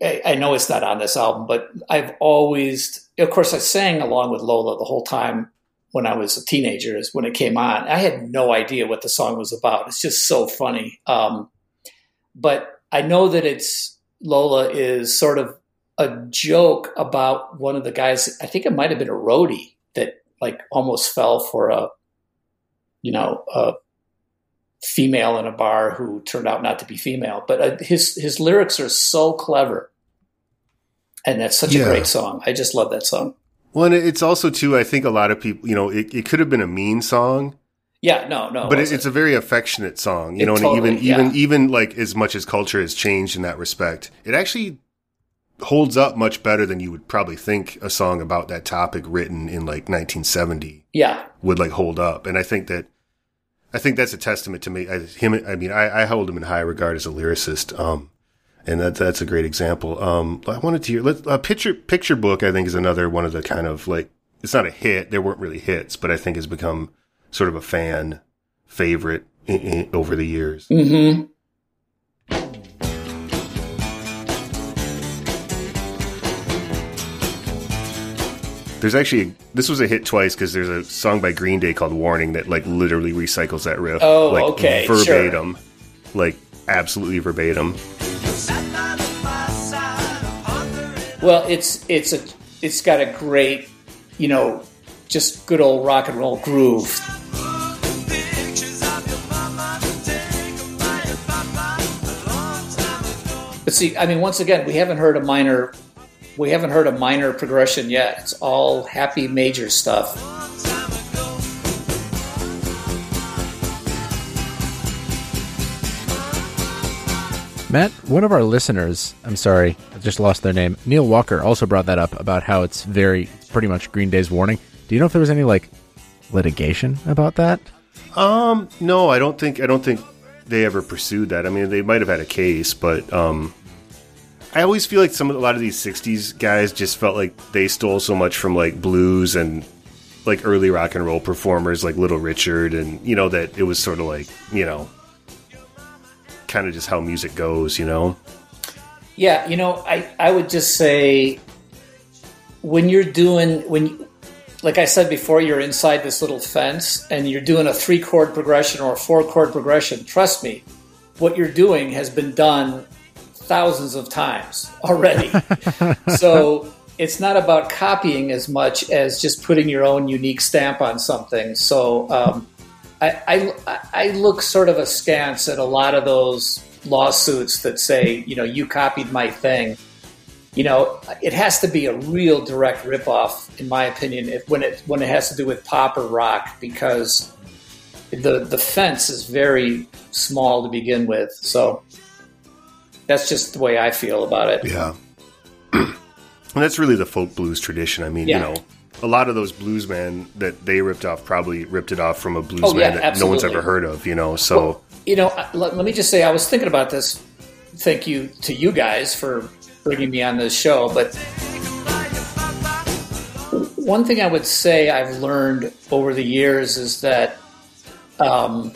I, I know it's not on this album, but I've always, of course, I sang along with Lola the whole time when I was a teenager. Is when it came on. I had no idea what the song was about. It's just so funny. Um, but I know that it's Lola is sort of a joke about one of the guys. I think it might have been a roadie that like almost fell for a, you know, a female in a bar who turned out not to be female. But uh, his his lyrics are so clever, and that's such Yeah. a great song. I just love that song. Well, and it's also too. I think a lot of people, you know, it, it could have been a mean song. Yeah, no, no, but it, it's a very affectionate song, you It know, totally- and even even even like as much as culture has changed in that respect, it actually holds up much better than you would probably think a song about that topic written in like 1970 Yeah, would like hold up. And I think that I think that's a testament to me. I, him, I mean, I, I hold him in high regard as a lyricist. Um, and that that's a great example. Um, I wanted to hear let, uh, picture picture book. I think is another one of the kind of like it's not a hit. There weren't really hits, but I think has become sort of a fan favorite in, in, over the years. hmm There's actually this was a hit twice because there's a song by Green Day called "Warning" that like literally recycles that riff. Oh, like, okay, sure. verbatim, like absolutely verbatim. Well, it's it's a it's got a great, you know, just good old rock and roll groove. But see, I mean, once again, we haven't heard a minor, we haven't heard a minor progression yet. It's all happy major stuff. Matt, one of our listeners, I'm sorry, I just lost their name. Neil Walker also brought that up about how it's very pretty much Green Day's warning. Do you know if there was any like litigation about that? Um, no, I don't think I don't think they ever pursued that. I mean, they might have had a case, but um, I always feel like some of a lot of these '60s guys just felt like they stole so much from like blues and like early rock and roll performers like Little Richard, and you know that it was sort of like you know kind of just how music goes, you know. Yeah, you know, I, I would just say when you're doing when like I said before, you're inside this little fence and you're doing a three chord progression or a four chord progression. Trust me, what you're doing has been done thousands of times already. so it's not about copying as much as just putting your own unique stamp on something. So um, I, I, I look sort of askance at a lot of those lawsuits that say, you know, you copied my thing. You know, it has to be a real direct ripoff, in my opinion, if, when it when it has to do with pop or rock, because the the fence is very small to begin with. So that's just the way I feel about it. Yeah. and that's really the folk blues tradition. I mean, Yeah. you know, a lot of those bluesmen that they ripped off probably ripped it off from a bluesman Oh, yeah, that no one's ever heard of, you know. So You know, let, let me just say, I was thinking about this. Thank you to you guys for bringing me on this show. But one thing I would say I've learned over the years is that um,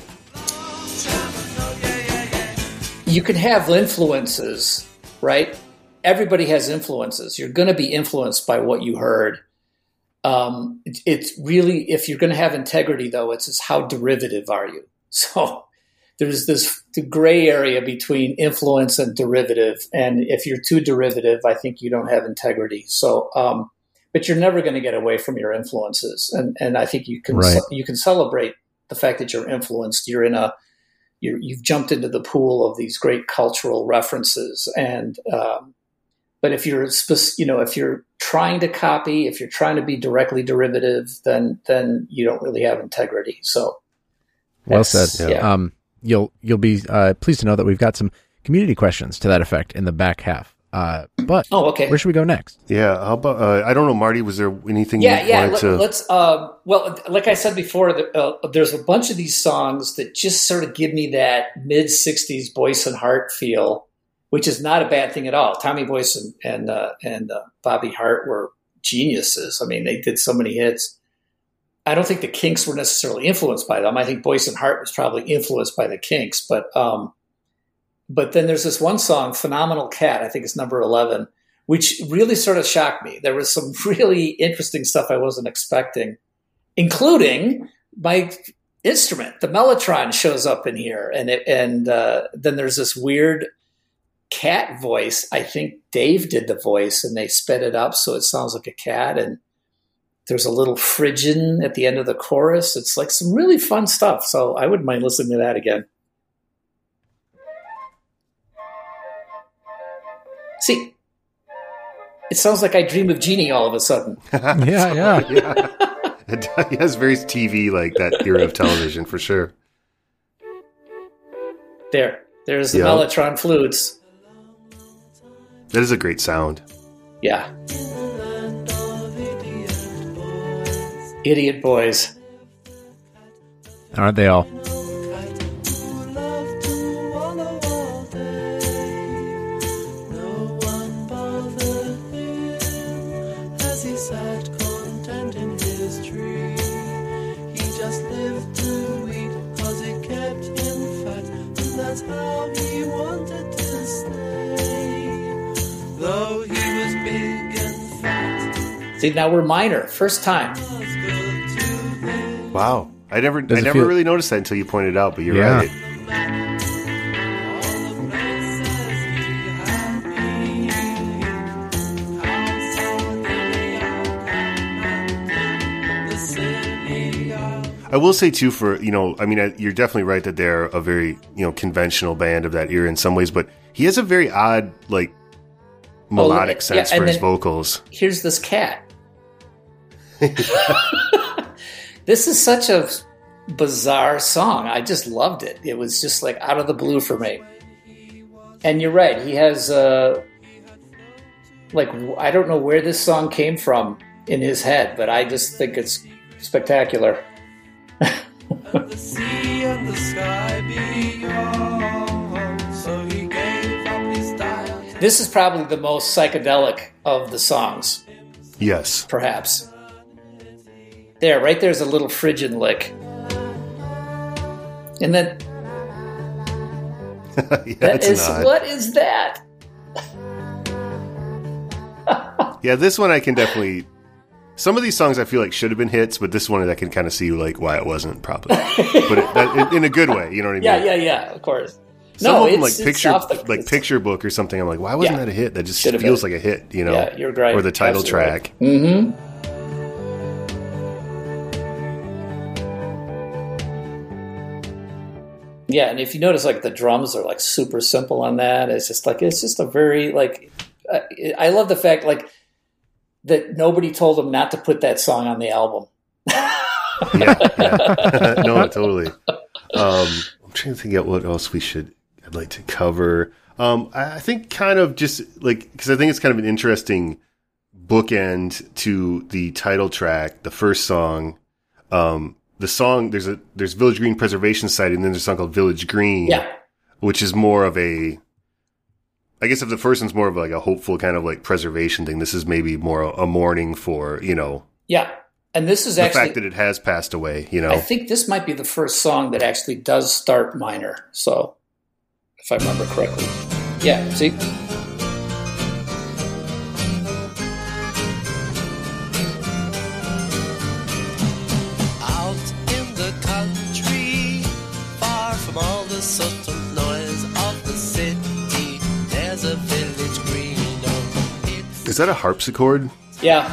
you can have influences, right? Everybody has influences. You're going to be influenced by what you heard. Um, it- it's really, if you're going to have integrity, though, it's just how derivative are you? So there's this the gray area between influence and derivative. And if you're too derivative, I think you don't have integrity. So, um, but you're never going to get away from your influences. And, and I think you can, Right. you can celebrate the fact that you're influenced. You're in a, you're, you've jumped into the pool of these great cultural references. And, um, but if you're, spec- you know, if you're trying to copy, if you're trying to be directly derivative, then, then you don't really have integrity. So, Well said. Yeah. Um, you'll you'll be uh, pleased to know that we've got some community questions to that effect in the back half. Uh, but Oh, okay. where should we go next? yeah, how about uh, I don't know, Marty. Was there anything yeah, you yeah. wanted Let, to? Let's. Uh, well, like I said before, the, uh, there's a bunch of these songs that just sort of give me that mid '60s Boyce and Hart feel, which is not a bad thing at all. Tommy Boyce and and, uh, and uh, Bobby Hart were geniuses. I mean, they did so many hits. I don't think the Kinks were necessarily influenced by them. I think Boyce and Hart was probably influenced by the Kinks, but um, but then there's this one song, "Phenomenal Cat." I think it's number eleven, which really sort of shocked me. There was some really interesting stuff I wasn't expecting, including my instrument. The Mellotron shows up in here, and it, and uh, then there's this weird cat voice. I think Dave did the voice, and they sped it up so it sounds like a cat. And there's a little Phrygian at the end of the chorus. It's like some really fun stuff. So I wouldn't mind listening to that again. See, it sounds like I dream of Jeannie all of a sudden. yeah, yeah. yeah, it has very TV like that era of television for sure. There, there's the Yeah. Mellotron flutes. That is a great sound. Yeah. Idiot boys. Aren't they all? Fat, See, now we're minor. First time. was good to him. Wow. I never Does I never feel- really noticed that until you pointed it out, but you're Yeah. right. All the places he had been, how so they all the city of I will say too, for you know, I mean, you're definitely right that they're a very you know conventional band of that era in some ways, but he has a very odd like oh, melodic yeah, sense and for his then- vocals. Here's this cat. this is such a bizarre song. I just loved it. It was just like out of the blue for me. And you're right. He has uh like I don't know where this song came from in his head, but I just think it's spectacular. the sea and the sky beyond. So he gave up his diet. This is probably the most psychedelic of the songs, Yes, perhaps. There, right there's a little Phrygian lick. And then yeah, that's is what is that? Yeah, this one I can definitely. Some of these songs I feel like should have been hits, but this one I can kind of see like why it wasn't probably, but it, that, in a good way. You know what I mean? Yeah, yeah, yeah. Of course. Some no, of them it's, like picture the, like picture book or something. I'm like, why wasn't Yeah. that a hit? That just feels been. like a hit, you know? Yeah, you're right. Or the title Absolutely track. Mm-hmm. Yeah, and if you notice, like the drums are like super simple on that. It's just like it's just a very like. I love the fact like that nobody told him not to put that song on the album. yeah, yeah. no, totally. Um, I'm trying to think out what else we should. I'd like to cover. Um, I I think kind of just like because I think it's kind of an interesting bookend to the title track, the first song. Um, the song there's a there's Village Green Preservation Society, and then there's a song called Village Green, Yeah, which is more of a. I guess if the first one's more of like a hopeful kind of like preservation thing, this is maybe more a mourning for you know yeah, and this is actually the actually fact that it has passed away. You know, I think this might be the first song that actually does start minor. So, if I remember correctly, yeah. See, is that a harpsichord? yeah,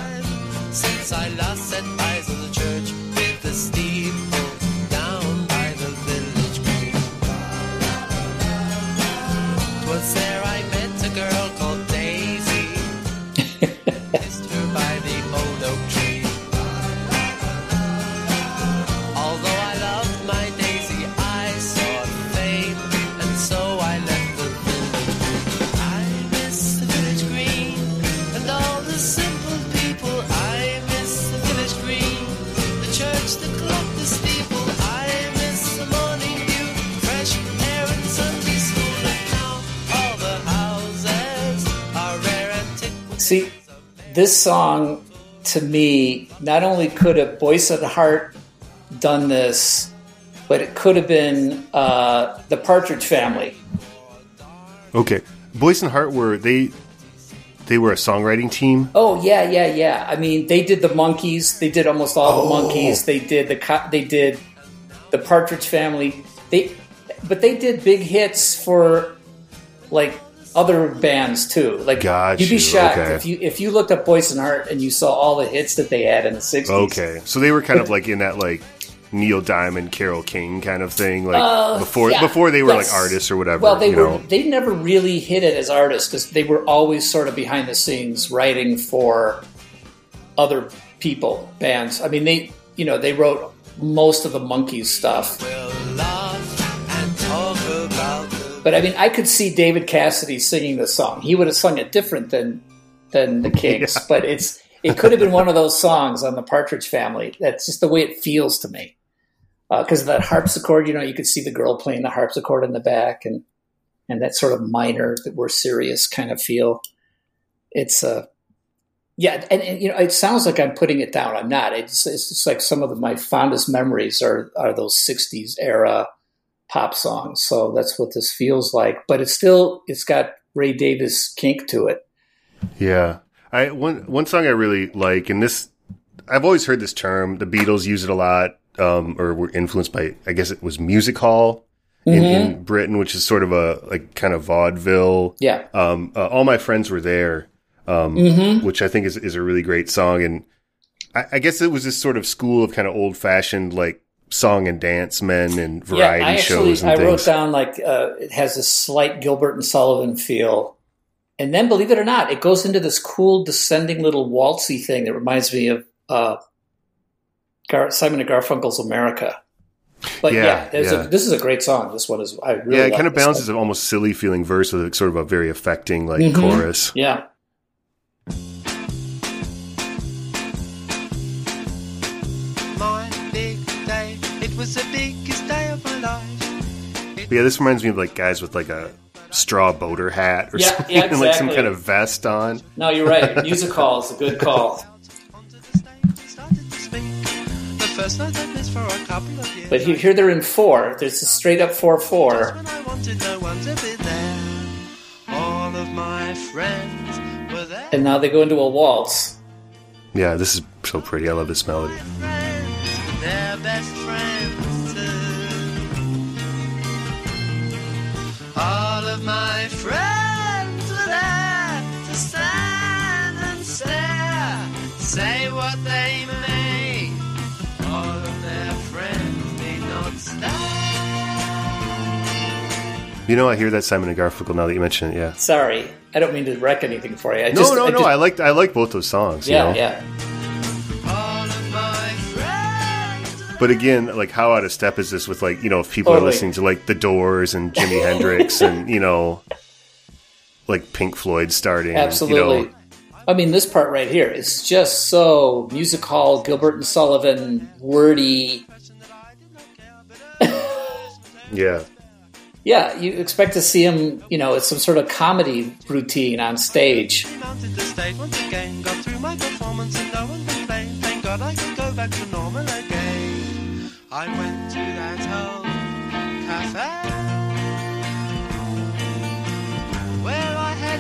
this song to me not only could have Boyce and Hart done this, but it could have been uh, the Partridge Family. Okay, Boyce and Hart were they they were a songwriting team. Oh yeah, yeah, yeah. I mean, they did the Monkees. They did almost all the Oh. Monkees. They did the co- they did the Partridge Family. They, but they did big hits for like other bands too. Like Got you'd be you, shocked okay. if you if you looked up Boyce and Hart and you saw all the hits that they had in the sixties. Okay, so they were kind of like in that like Neil Diamond, Carole King kind of thing, like Uh, before yeah, before they were yes. like artists or whatever. Well, they you were. know. They never really hit it as artists because they were always sort of behind the scenes writing for other people, bands. I mean, they you know they wrote most of the Monkees stuff. We'll But I mean, I could see David Cassidy singing the song. He would have sung it different than than the Kinks, but it's it could have been one of those songs on the Partridge Family. That's just the way it feels to me. Because of that harpsichord, you know, you could see the girl playing the harpsichord in the back, and and that sort of minor, that we're serious kind of feel. It's a uh, yeah, and, and, you know, it sounds like I'm putting it down. I'm not. It's it's just like some of the, my fondest memories are are those '60s era pop songs. So that's what this feels like. But it's still it's got Ray Davies kink to it. Yeah, I one one song I really like, and this I've always heard this term. The Beatles use it a lot, um, or were influenced by. I guess it was music hall. In, Mm-hmm. in Britain, which is sort of a like kind of vaudeville. Yeah. Um, uh, all my friends were there, um, Mm-hmm. which I think is is a really great song, and I, I guess it was this sort of school of kind of old fashioned like song and dance men and variety yeah, I actually shows and I things. wrote down like uh, it has a slight Gilbert and Sullivan feel, and then believe it or not, it goes into this cool descending little waltzy thing that reminds me of uh, Gar- Simon and Garfunkel's America. But Yeah, yeah, yeah. A, this is a great song. This one is I really yeah, it like kind of balances an almost silly feeling verse with sort of a very affecting like Mhm. chorus. Yeah, But yeah, this reminds me of like guys with like a straw boater hat or Yeah, something, yeah, and like some kind of vest on. no, you're right. Music hall is a good call. Onto the stage, started to speak. The first night I missed for a couple of. But here, here they're in four. There's a straight up four four. when I wanted no one to be there. All of my friends were there. And now they go into a waltz. Yeah, this is so pretty. I love this melody. My friends were there to stand and stare, say what they may. All of their friends need not stand. You know, I hear that Simon and Garfunkel now that you mention it. Yeah. Sorry, I don't mean to wreck anything for you. I No, just, no, I no. just- I like I like both those songs. you yeah, know? yeah. But again, like how out of step is this with like you know if people are Totally. listening to like The Doors and Jimi Hendrix and you know like Pink Floyd starting. Absolutely. You know, I mean, this part right here is just so music hall, Gilbert and Sullivan, wordy. yeah. Yeah, you expect to see him, you know, it's some sort of comedy routine on stage. stage once again. Got through my performance and no one complained. Thank God I can go back to normal again. I went to that old cafe where I had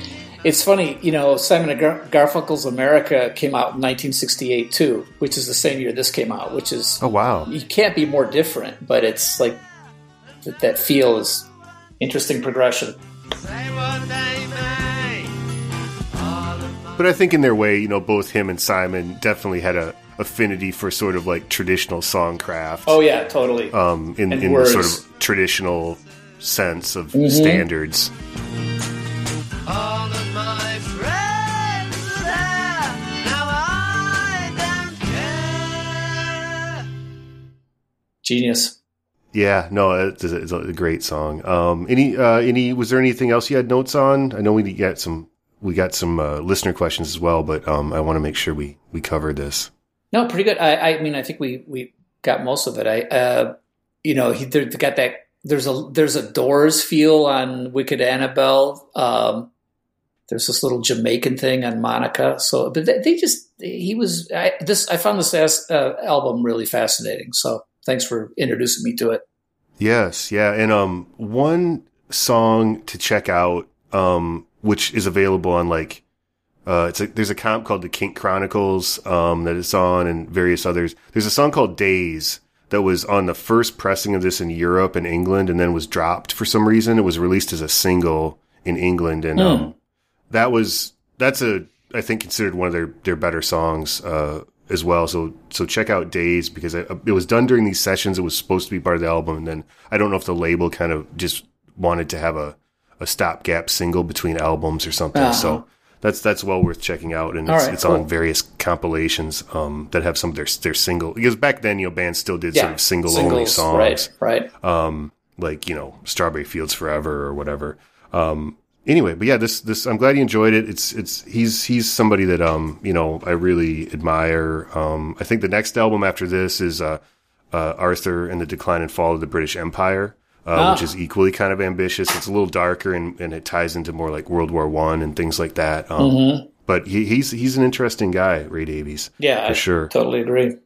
the It's funny, you know, Simon and Gar- Garfunkel's America came out in 1968 too, which is the same year this came out, which is Oh wow. you can't be more different, but it's like that, that feel is interesting progression. say what they may. All of my But I think in their way, you know, both him and Simon definitely had a affinity for sort of like traditional songcraft. Oh yeah, totally. um, in, and in the sort of traditional sense of Mm-hmm. standards. all of my friends are there. Now I don't care. Genius. Yeah, no, it's a, it's a great song. Um, any, uh, any, was there anything else you had notes on? I know we got some, we got some uh, listener questions as well, but um, I want to make sure we we cover this. No, pretty good. I, I mean, I think we we got most of it. I, uh, you know, he got that. There's a there's a Doors feel on Wicked Annabelle. Um, there's this little Jamaican thing on Monica. So, but they, they just he was I, this. I found this as, uh, album really fascinating. So, thanks for introducing me to it. Yes, yeah, and um, one song to check out, um, which is available on like, uh, it's a, there's a comp called the Kink Kronikles, um, that it's on, and various others. There's a song called Days that was on the first pressing of this in Europe and England, and then was dropped for some reason. It was released as a single in England, and um, that was that's a I think considered one of their their better songs uh, as well. So so check out Days because it, it was done during these sessions. It was supposed to be part of the album, and then I don't know if the label kind of just wanted to have a a stopgap single between albums or something. Uh-huh. So that's that's well worth checking out, and it's, right, it's cool. on various compilations um, that have some of their their single because back then you know bands still did Yeah, sort of single only songs Right, right. um, like you know Strawberry Fields Forever or whatever. Um, anyway, but yeah, this this I'm glad you enjoyed it. It's it's he's he's somebody that um you know I really admire. Um, I think the next album after this is uh, uh Arthur and the Decline and Fall of the British Empire. Uh, Ah. Which is equally kind of ambitious. It's a little darker and, and it ties into more like World War One and things like that. Um, But he, he's he's an interesting guy, Ray Davies. Mm-hmm. Yeah, for I sure. Totally agree.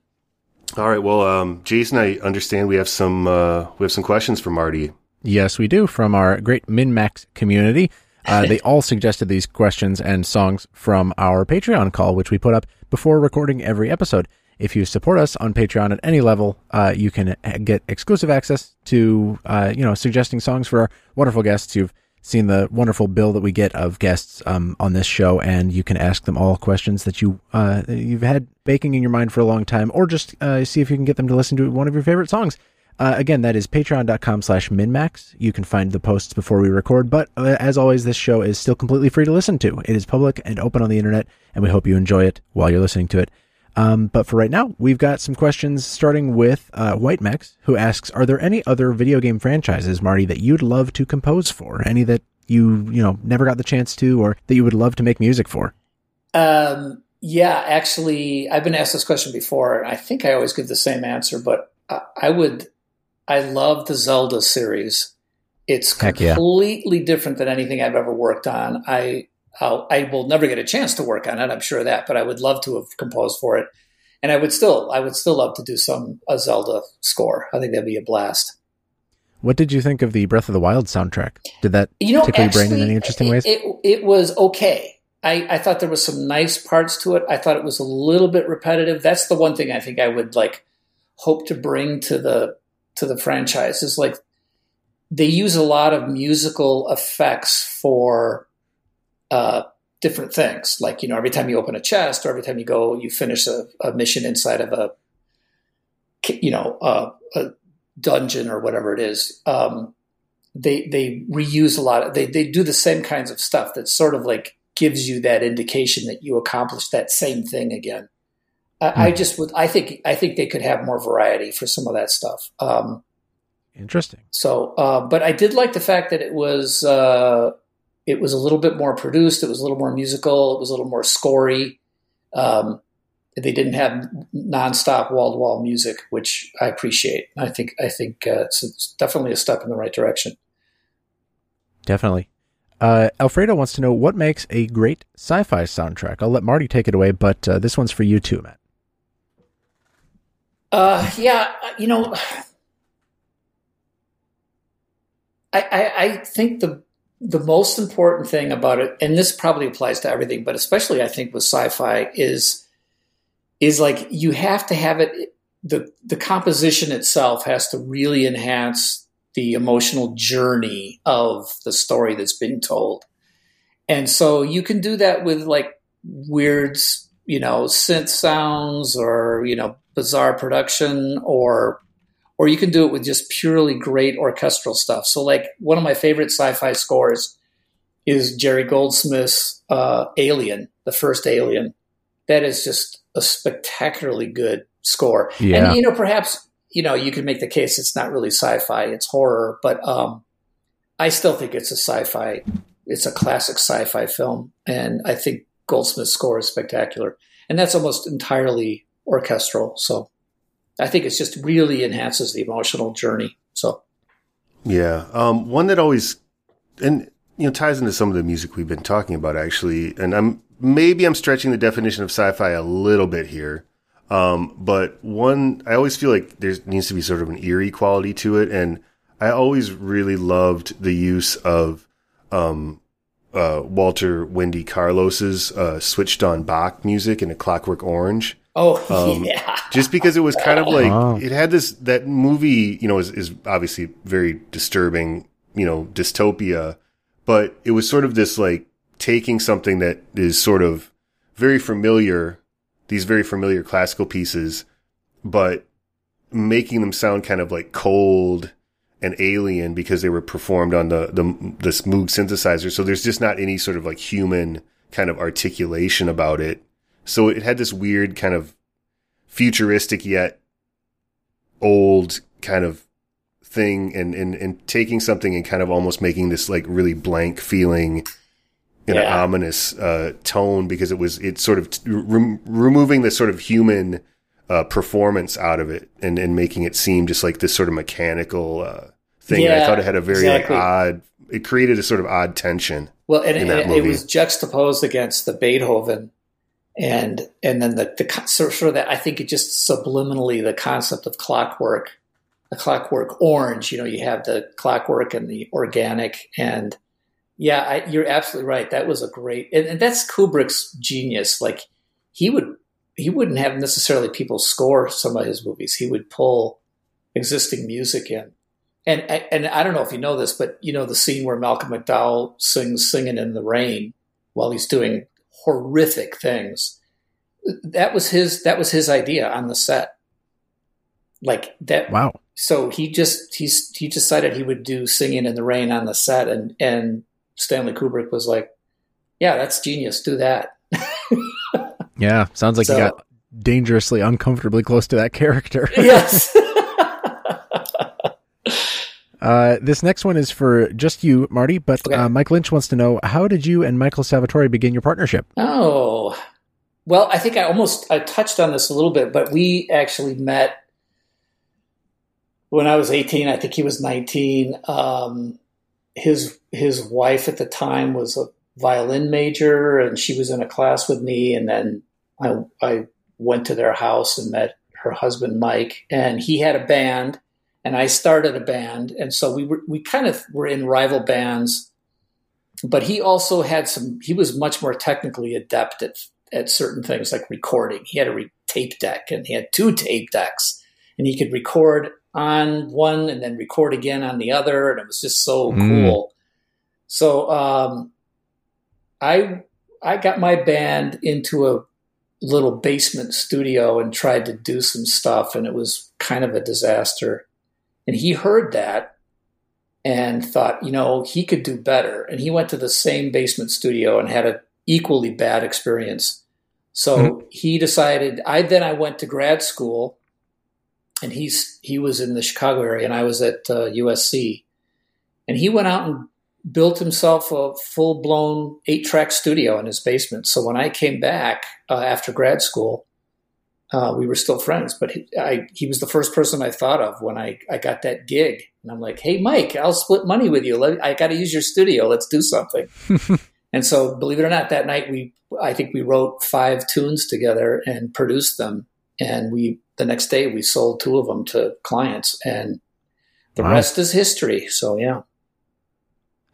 All right, well, um, Jason, I understand we have some uh, we have some questions for Marty. Yes, we do from our great MinMax community. Uh, they all suggested these questions and songs from our Patreon call, which we put up before recording every episode. If you support us on Patreon at any level, uh, you can uh, get exclusive access to, uh, you know, suggesting songs for our wonderful guests. You've seen the wonderful bill that we get of guests um, on this show, and you can ask them all questions that you uh, you've had baking in your mind for a long time, or just uh, see if you can get them to listen to one of your favorite songs. Uh, again, that is patreon.com slash minmax. You can find the posts before we record, but as always, this show is still completely free to listen to. It is public and open on the internet, and we hope you enjoy it while you're listening to it. Um, but for right now, we've got some questions starting with uh, White Mex, who asks, are there any other video game franchises, Marty, that you'd love to compose for? Any that you, you know, never got the chance to or that you would love to make music for? Um, yeah, actually, I've been asked this question before, and I think I always give the same answer. But I, I would, I love the Zelda series. It's Heck yeah. completely different than anything I've ever worked on. I I'll, I will never get a chance to work on it. I'm sure of that, but I would love to have composed for it, and I would still, I would still love to do some a Zelda score. I think that'd be a blast. What did you think of the Breath of the Wild soundtrack? Did that you know, tickle your brain in any interesting ways? It, it, it was okay. I, I thought there was some nice parts to it. I thought it was a little bit repetitive. That's the one thing I think I would like hope to bring to the to the franchise is like they use a lot of musical effects for uh, different things. Like you know, every time you open a chest or every time you go, you finish a, a mission inside of a you know uh, a dungeon or whatever it is. Um, they they reuse a lot of they they do the same kinds of stuff that sort of like gives you that indication that you accomplished that same thing again. I, I just would I think I think they could have more variety for some of that stuff. Um, Interesting. so, uh, but I did like the fact that it was uh, it was a little bit more produced. It was a little more musical. It was a little more scory. Um, they didn't have nonstop wall to wall music, which I appreciate. I think I think uh, it's, it's definitely a step in the right direction. Definitely. Uh, Alfredo wants to know what makes a great sci-fi soundtrack. I'll let Marty take it away, but uh, this one's for you too, Matt. Uh, yeah, you know, I, I, I think the the most important thing about it, and this probably applies to everything, but especially I think with sci-fi, is is like you have to have it. the The composition itself has to really enhance the emotional journey of the story that's being told, and so you can do that with like weird, you know, synth sounds or you know bizarre production or or you can do it with just purely great orchestral stuff. So, like one of my favorite sci-fi scores is Jerry Goldsmith's uh, "Alien," the first Alien. That is just a spectacularly good score. Yeah. And you know, perhaps you know you could make the case it's not really sci-fi; it's horror. But um, I still think it's a sci-fi. It's a classic sci-fi film, and I think Goldsmith's score is spectacular. And that's almost entirely orchestral. So I think it's just really enhances the emotional journey. So Yeah, um, one that always and you know ties into some of the music we've been talking about actually, and I'm maybe I'm stretching the definition of sci-fi a little bit here, um, but one I always feel like there needs to be sort of an eerie quality to it, and I always really loved the use of um, uh, Walter Wendy Carlos's uh, switched on Bach music in A Clockwork Orange oh Um, yeah, just because it was kind of like Oh. it had this that movie you know is, is obviously very disturbing you know dystopia but it was sort of this like taking something that is sort of very familiar these very familiar classical pieces but making them sound kind of like cold and alien because they were performed on the the this Moog synthesizer. So there's just not any sort of like human kind of articulation about it so it had this weird kind of futuristic yet old kind of thing and, and, and taking something and kind of almost making this like really blank feeling in an Yeah. ominous uh, tone because it was it's sort of t- rem- removing the sort of human uh, performance out of it and, and making it seem just like this sort of mechanical uh, thing. And I thought it had a very exactly. like odd. It created a sort of odd tension. Well, and, and it, was juxtaposed against the Beethoven, and and then the the sort of that I think it just subliminally the concept of clockwork, a clockwork orange. You know, you have the clockwork and the organic, and yeah, I, you're absolutely right. That was a great, and, and that's Kubrick's genius. Like he would he wouldn't have necessarily people score some of his movies. He would pull existing music in. And and I don't know if you know this, but you know the scene where Malcolm McDowell sings "Singing in the Rain" while he's doing horrific things. That was his. That was his idea on the set. Like that. Wow. So he just he's he decided he would do "Singing in the Rain" on the set, and and Stanley Kubrick was like, "Yeah, that's genius. Do that." Yeah. Sounds like So- you got dangerously uncomfortably close to that character. yes. Uh, this next one is for just you, Marty, but Okay. uh, Mike Lynch wants to know how did you and Michael Salvatori begin your partnership? Oh, well, I think I almost I touched on this a little bit, but we actually met when I was 18. I think he was 19. Um, his his wife at the time was a violin major, and she was in a class with me. And then I I went to their house and met her husband Mike, and he had a band, and I started a band, and so we were we kind of were in rival bands but he also had some he was much more technically adept at at certain things like recording. He had a re- tape deck and he had two tape decks and he could record on one and then record again on the other. And it was just so Mm. cool. So um i i got my band into a little basement studio and tried to do some stuff and it was kind of a disaster and he heard that and thought, you know, he could do better. And he went to the same basement studio and had an equally bad experience. So he decided. I then I went to grad school, and he's he was in the Chicago area, and I was at uh, USC, and he went out and built himself a full blown eight track studio in his basement. So when I came back uh, after grad school, uh, we were still friends, but he, I, he was the first person I thought of when I, I got that gig. And I'm like, hey, Mike, I'll split money with you. Let, I got to use your studio. Let's do something. and so, believe it or not, that night we, I think we wrote five tunes together and produced them. And we, the next day, we sold two of them to clients, and the Wow. rest is history. So, yeah.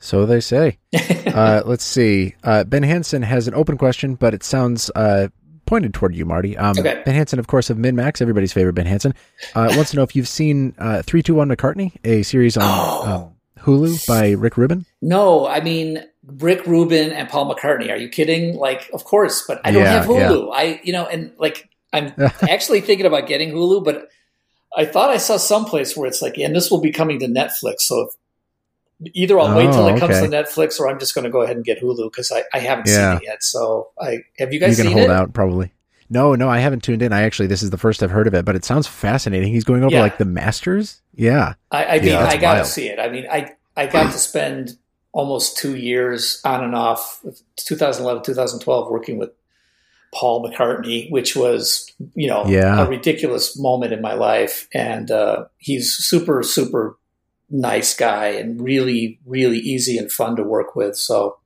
So they say. uh, let's see. Uh, ben Hansen has an open question, but it sounds uh, pointed toward you, Marty. Um, Okay. Ben Hansen, of course, of MinMax, everybody's favorite Ben Hansen, uh, wants to know if you've seen uh, 321 McCartney, a series on Oh. um, Hulu by Rick Rubin. No, I mean Rick Rubin and Paul McCartney. Are you kidding? Like, of course, but I don't Yeah, have Hulu. I, you know, and like I'm actually thinking about getting Hulu, but I thought I saw someplace where it's like, and this will be coming to Netflix. So if, either I'll wait till Oh, it comes okay. to Netflix, or I'm just going to go ahead and get Hulu because I, I haven't Yeah. seen it yet. So I have you You guys can seen hold it? out, probably. No, no, I haven't tuned in. I actually, this is the first I've heard of it, but it sounds fascinating. He's going over Yeah. like the Masters. Yeah. I, I mean, Yeah, I got to see it. I mean, I I got to spend almost two years on and off, 2011, 2012, working with Paul McCartney, which was you know Yeah. a ridiculous moment in my life, and uh, he's super super nice guy and really really easy and fun to work with. So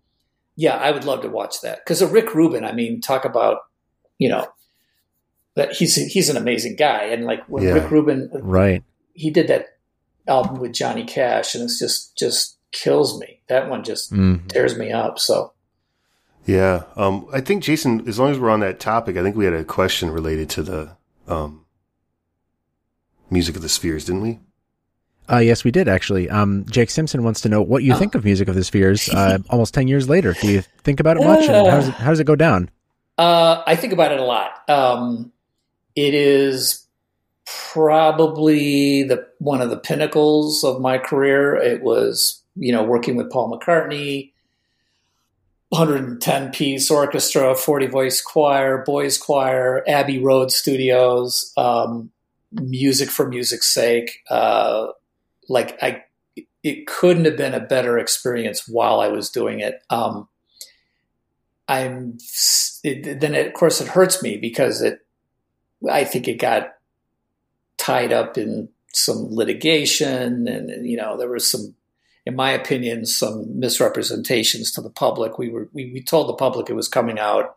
yeah, I would love to watch that because of Rick Rubin. I mean, talk about you know. That he's he's an amazing guy, and like when Yeah. Rick Rubin Right. he did that album with Johnny Cash, and it's just just kills me. That one just Mm. tears me up. So Yeah. Um, I think Jason, as long as we're on that topic, I think we had a question related to the um, music of the spheres, didn't we? Uh, yes, we did actually. Um, Jake Simpson wants to know what you Oh. think of Music of the Spheres uh, almost 10 years later. Do you think about it much? And how, does it, how does it go down? uh, I think about it a lot. Um, it is probably the one of the pinnacles of my career. It was you know working with Paul McCartney. 110 piece orchestra, 40 voice choir, boys choir, Abbey Road Studios, um, music for music's sake. Uh, like I, it couldn't have been a better experience while I was doing it. Um, I'm it, then it, of course it hurts me because it I think it got tied up in some litigation and, you know there was some in my opinion some misrepresentations to the public we were we, we told the public it was coming out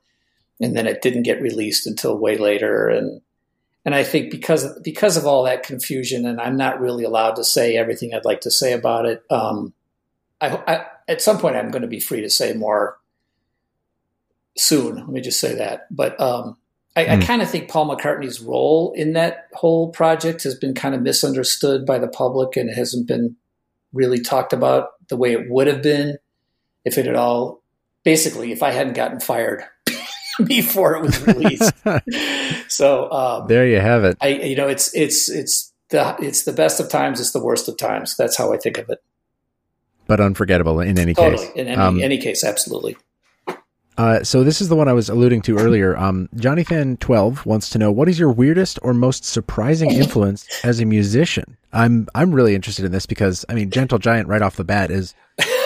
and then it didn't get released until way later and and I think because of, because of all that confusion and I'm not really allowed to say everything I'd like to say about it um, I, I at some point I'm going to be free to say more soon. Let me just say that. But um, I, I kind of think Paul McCartney's role in that whole project has been kind of misunderstood by the public and it hasn't been really talked about the way it would have been if it had all basically if I hadn't gotten fired before it was released. so um, There you have it. I you know it's it's it's the it's the best of times, it's the worst of times. That's how I think of it. But unforgettable in any Totally. case. In any, Um, any case, absolutely. Uh, so this is the one I was alluding to earlier. Um, Johnny Fan twelve wants to know what is your weirdest or most surprising influence as a musician. I'm I'm really interested in this because I mean, Gentle Giant right off the bat is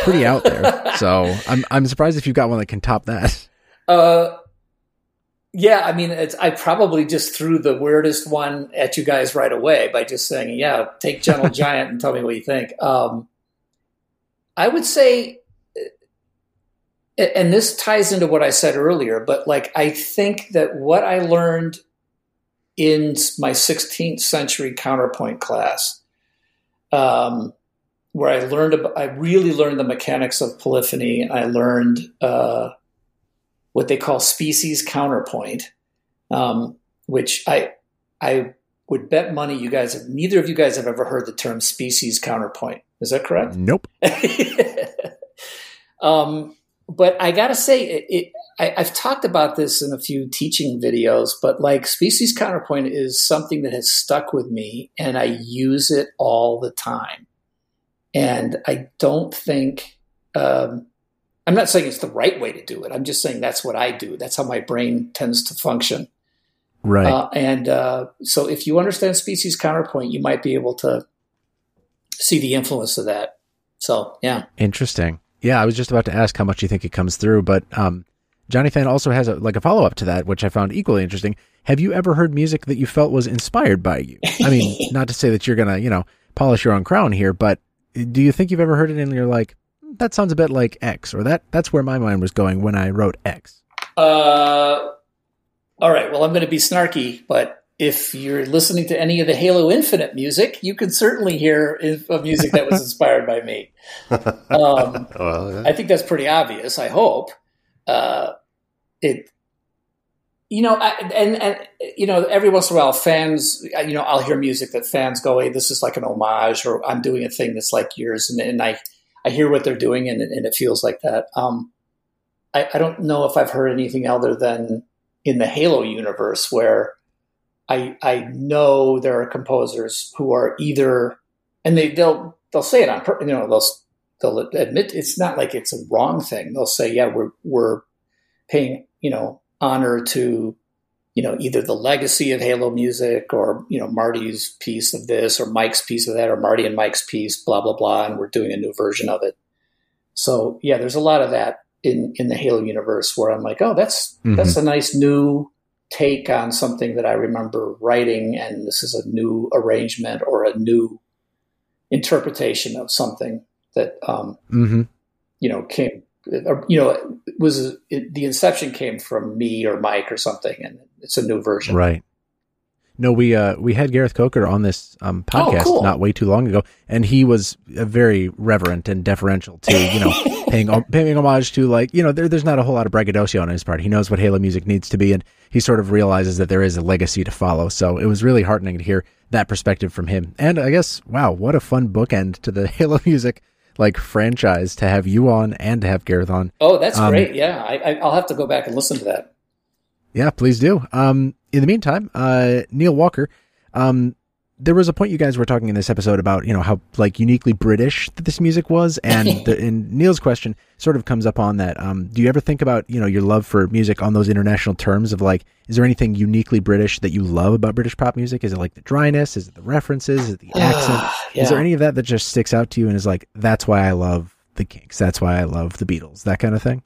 pretty out there. So I'm I'm surprised if you've got one that can top that. Uh, yeah, I mean, it's, I probably just threw the weirdest one at you guys right away by just saying, "Yeah, take Gentle Giant and tell me what you think." Um, I would say, and this ties into what I said earlier, but like I think that what I learned in my 16th century counterpoint class, um, where I learned, I really learned the mechanics of polyphony. I learned. Uh, what they call species counterpoint, um, which I I would bet money you guys have neither of you guys have ever heard the term species counterpoint. Is that correct? Nope. um, but I gotta say, it, it I, I've talked about this in a few teaching videos, but like species counterpoint is something that has stuck with me, and I use it all the time. And I don't think um, I'm not saying it's the right way to do it. I'm just saying that's what I do. That's how my brain tends to function. Right. Uh, and uh, so, if you understand species counterpoint, you might be able to see the influence of that. So, yeah. Interesting. Yeah, I was just about to ask how much you think it comes through, but um, Johnny Fan also has a, like a follow up to that, which I found equally interesting. Have you ever heard music that you felt was inspired by you? I mean, not to say that you're gonna, you know, polish your own crown here, but do you think you've ever heard it and you're like, that sounds a bit like X, or that that's where my mind was going when I wrote X? Uh, all right. Well, I'm going to be snarky, but if you're listening to any of the Halo Infinite music, you can certainly hear a music that was inspired by me. Um, Well, yeah. I think that's pretty obvious. I hope uh, it. You know, I, and and you know, every once in a while, fans, you know, I'll hear music that fans go, "Hey, this is like an homage," or "I'm doing a thing that's like yours," and, and I, I hear what they're doing, and, and it feels like that. Um, I, I don't know if I've heard anything other than in the Halo universe where I I know there are composers who are either, and they they'll they'll say it on you know they'll they'll admit it's not like it's a wrong thing. They'll say, yeah, we're we're paying you know honor to you know either the legacy of Halo music or you know Marty's piece of this or Mike's piece of that or Marty and Mike's piece, blah blah blah, and we're doing a new version of it. So yeah, there's a lot of that in in the Halo universe where I'm like, oh, that's Mhm. that's a nice new take on something that I remember writing, and this is a new arrangement or a new interpretation of something that um, Mm-hmm. you know came you know it was it, the inception came from me or Mike or something, and it's a new version. Right. No, we uh we had Gareth Coker on this um podcast cool. not way too long ago, and he was uh, very reverent and deferential to you know paying paying homage to like you know there, there's not a whole lot of braggadocio on his part. He knows what Halo music needs to be, and he sort of realizes that there is a legacy to follow. So it was really heartening to hear that perspective from him. And I guess wow, what a fun bookend to the Halo music like franchise to have you on and to have Gareth on. Oh, that's Um, great! Yeah, I, I, I'll have to go back and listen to that. Yeah, please do. Um, in the meantime, uh, Neil Walker, um, there was a point you guys were talking in this episode about you know how like uniquely British that this music was, and the, and Neil's question sort of comes up on that. Um, do you ever think about you know your love for music on those international terms of like, is there anything uniquely British that you love about British pop music? Is it like the dryness? Is it the references? Is it the accent? Yeah. Is there any of that that just sticks out to you and is like, that's why I love the Kinks, that's why I love the Beatles, that kind of thing?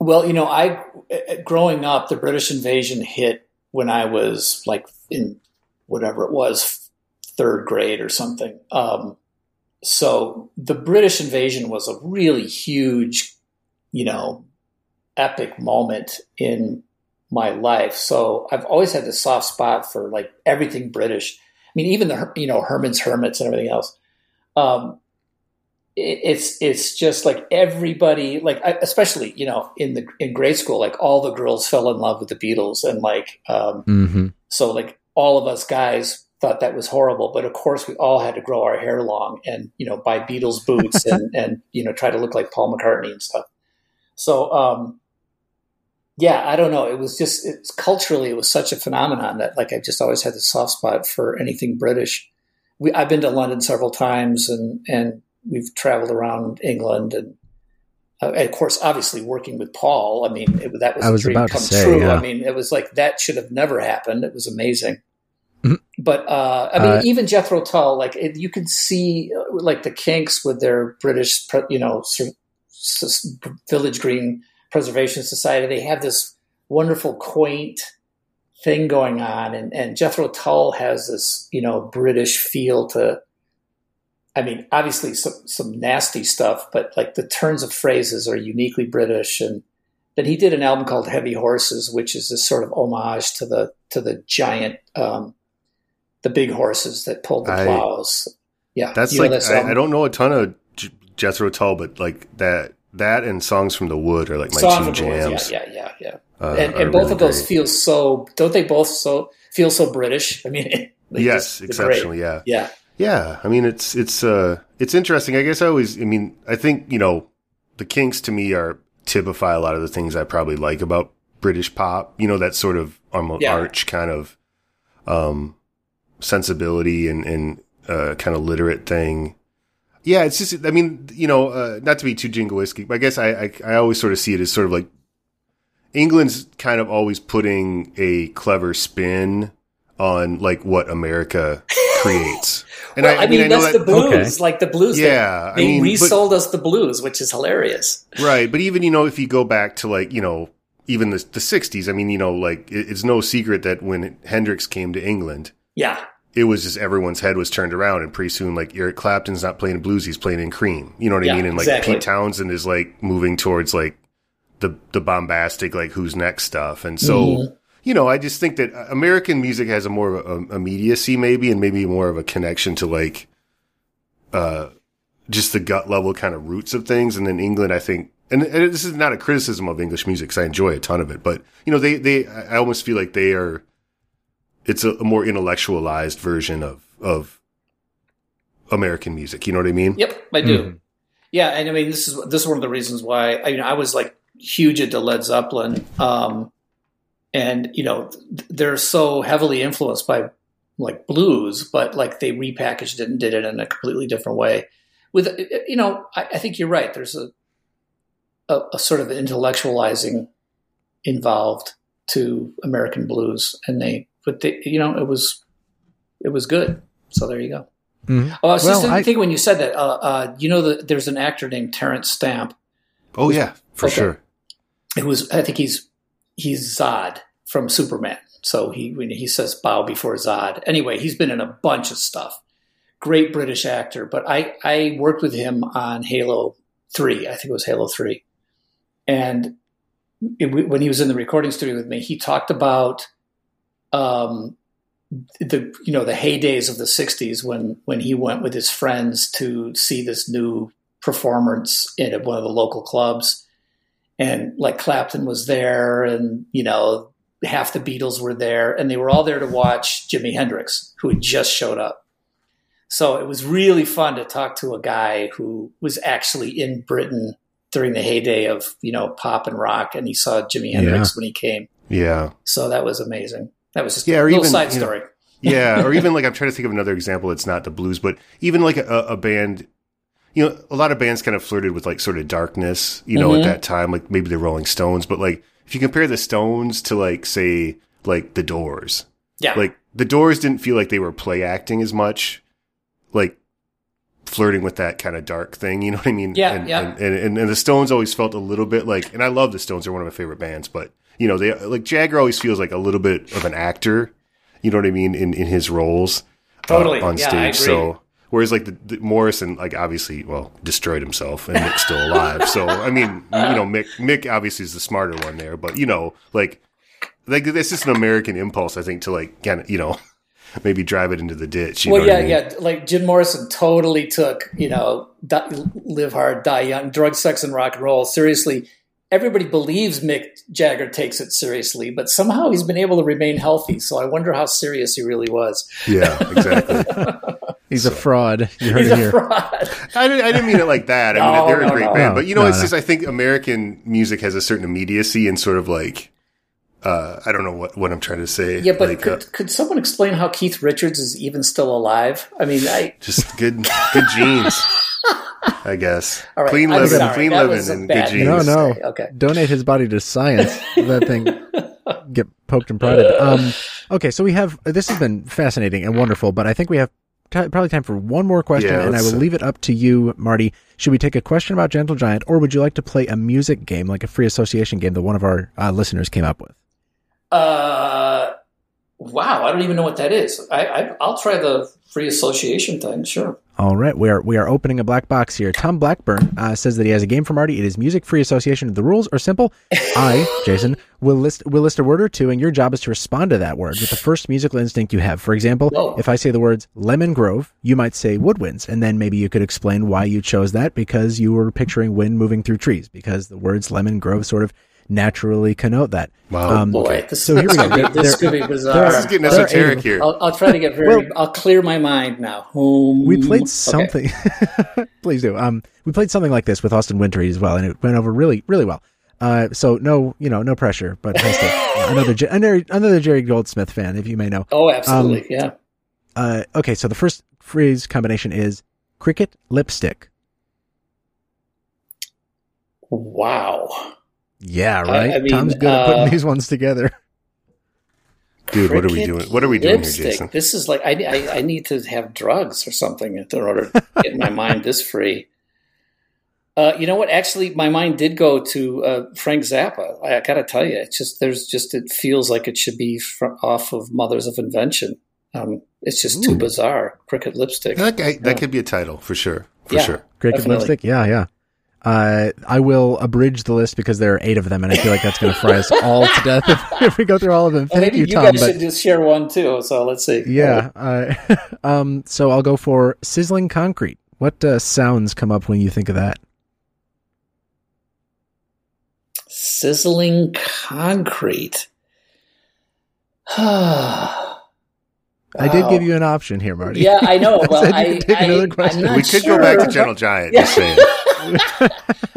Well, you know, I uh, growing up, the British invasion hit when I was like in whatever it was, third grade or something. Um, so the British invasion was a really huge, you know, epic moment in my life. So I've always had this soft spot for like everything British. I mean, even the you know Herman's Hermits and everything else. Um, it, it's it's just like everybody, like I, especially you know in the in grade school, like all the girls fell in love with the Beatles, and like um, Mm-hmm. so like all of us guys thought that was horrible, but of course we all had to grow our hair long and you know buy Beatles boots and and you know try to look like Paul McCartney and stuff. So um, yeah, I don't know. It was just it's culturally it was such a phenomenon that like I've just always had this soft spot for anything British. We I've been to London several times and and we've traveled around England and. Uh, and of course, obviously, working with Paul, I mean, it, that was I a was dream about to come say, true. yeah. I mean, it was like that should have never happened. It was amazing. Mhm. But uh, I mean, Uh, even Jethro Tull, like it, you can see, uh, like the Kinks with their British, you know, sort of s- s- Village Green Preservation Society. They have this wonderful, quaint thing going on, and and Jethro Tull has this, you know, British feel to. I mean, obviously some some nasty stuff, but like the turns of phrases are uniquely British, and then he did an album called Heavy Horses, which is this sort of homage to the to the giant, um, the big horses that pulled the I- plows. Yeah, That's like I. I don't know a ton of J- Jethro Tull, but like that that and songs from the wood are like my Song two of the Woods, jams. Yeah, yeah, yeah, yeah. Uh, and and both really of those great. feel so. Don't they both so feel so British? I mean, yes, just- exceptionally, yeah. Yeah, Yeah, I mean it's it's uh it's interesting. I guess I always I mean I think you know the Kinks to me are typify a lot of the things I probably like about British pop. You know that sort of um, Yeah. arch kind of um sensibility and and uh, kind of literate thing. Yeah, it's just I mean you know uh, not to be too jingoistic, but I guess I, I I always sort of see it as sort of like England's kind of always putting a clever spin on like what America creates. And well, I, mean, know that's the that- blues, like the blues. they- Yeah, I they, mean, but- resold us the blues, which is hilarious. right. But even you know, if you go back to like you know, even the the '60s, I mean, you know, like it, it's no secret that when Hendrix came to England, Yeah, it was just everyone's head was turned around, and pretty soon, like Eric Clapton's not playing blues, he's playing in Cream. You know what Yeah, I mean? And like exactly. Pete Townshend is like moving towards like the the bombastic, like who's next stuff, and so. Mhm. You know, I just think that American music has a more of a, immediacy, maybe, and maybe more of a connection to like, uh, just the gut level kind of roots of things. And then England, I think, and, and this is not a criticism of English music because I enjoy a ton of it, but you know, they, they, I almost feel like they are, it's a, a more intellectualized version of, of American music. You know what I mean? Yep, I do. Mhm. Yeah, and I mean this is this is one of the reasons why I, you know I was like huge into Led Zeppelin, um, and you know they're so heavily influenced by like blues, but like they repackaged it and did it in a completely different way. With you know, I, I think you're right. There's a, a a sort of intellectualizing involved to American blues, and they but they you know it was it was good. So there you go. Mhm. Oh, I was Well, just I- thinking when you said that. Uh, uh, you know that there's an actor named Terence Stamp. Oh yeah, for Okay. sure. It was I think he's he's Zod from Superman. So he he says bow before Zod. Anyway, he's been in a bunch of stuff. Great British actor, but I I worked with him on Halo Three. I think it was Halo Three, and it, when he was in the recording studio with me, he talked about um, the you know the heydays of the '60s when when he went with his friends to see this new performance in one of the local clubs, and like Clapton was there, and you know half the Beatles were there, and they were all there to watch Jimi Hendrix, who had just showed up. So it was really fun to talk to a guy who was actually in Britain during the heyday of you know pop and rock, and he saw Jimi Hendrix when he came. Yeah. So that was amazing. That was just Yeah, a little even, side you know, story. yeah, or even like I'm trying to think of another example. It's not the blues, but even like a, a band. You know, a lot of bands kind of flirted with like sort of darkness. You know, Mhm. at that time, like maybe the Rolling Stones, but like if you compare the Stones to like say like the Doors, Yeah. like the Doors didn't feel like they were play acting as much, like flirting with that kind of dark thing. You know what I mean? Yeah, and, yeah. And, and, and, the Stones always felt a little bit like, and I love the Stones; they're one of my favorite bands. But you know, they like Jagger always feels like a little bit of an actor. You know what I mean in in his roles uh, Totally. on Yeah, stage. So. Whereas like the, the Morrison, like obviously, well, destroyed himself, and Mick's still alive. So I mean, you know, Mick, Mick obviously is the smarter one there, but you know, like, like this is an American impulse, I think, to like, kind of, you know, maybe drive it into the ditch. Well, yeah, I mean? yeah. Like Jim Morrison totally took, you know, die, live hard, die young, drug, sex, and rock and roll seriously. Everybody believes Mick Jagger takes it seriously, but somehow he's been able to remain healthy. So I wonder how serious he really was. Yeah, exactly. He's a fraud. You heard He's it a here. fraud. I didn't, I didn't mean it like that. I No, mean, they're a great no. band, but you know, No, it's no. just I think American music has a certain immediacy and sort of like, uh, I don't know what what I'm trying to say. Yeah, but like, could, uh, could someone explain how Keith Richards is even still alive? I mean, I just good good genes, I guess. all right. clean I'm living, sorry. clean That living, and good bad genes. No, no. Okay. Donate his body to science. that thing get poked and prodded. Um, okay, so we have this has been fascinating and wonderful, but I think we have t- probably time for one more question, Yeah, and I will leave it up to you, Marty. Should we take a question about Gentle Giant, or would you like to play a music game, like a free association game that one of our uh, listeners came up with? Uh, wow, I don't even know what that is. I, I I'll try the free association thing. Sure. All right, we are we are opening a black box here. Tom Blackburn uh, says that he has a game for Marty. It is music free association. The rules are simple. I, Jason, will list will list a word or two, and your job is to respond to that word with the first musical instinct you have. For example, Whoa. if I say the words lemon grove, you might say woodwinds, and then maybe you could explain why you chose that because you were picturing wind moving through trees, because the words lemon grove sort of naturally connote that. Wow. Um, Boy, this, So here we go. could be, There- this could be bizarre. This is getting There are esoteric eight- here. I'll, I'll try to get very. Well- I'll clear my mind now. We played Okay. something. Please do. Um, we played something like this with Austin Wintory as well, and it went over really, really well. Uh, so no, you know, no pressure, but to, another, another another Jerry Goldsmith fan, if you may know. Oh, absolutely. Um, yeah. Uh, okay, so the first phrase combination is cricket lipstick. Wow. Yeah, right. I mean, Tom's good at putting uh, these ones together. Dude, what are we doing? What are we doing lipstick. here, Jason? This is like I, I, I need to have drugs or something in order to get my mind this free. Uh, you know what? Actually, my mind did go to uh, Frank Zappa. I, I got to tell you, it's just there's just it feels like it should be fr- off of Mothers of Invention. Um, it's just too bizarre. Cricket lipstick. That, guy, Yeah. that could be a title for sure. For Yeah. sure. Cricket definitely. lipstick. Yeah, yeah. Uh, I will abridge the list because there are eight of them, and I feel like that's going to fry us all to death if, if we go through all of them. Well, Thank maybe you, you, Tom. guys but should just share one too. So let's see. Yeah. Uh, um, so I'll go for sizzling concrete. What uh, sounds come up when you think of that? Sizzling concrete. I did give you an option here, Marty. Yeah, I know. I Well, I, I, another I'm question. not We could go back to sure. Gentle Giant, Yeah. just saying.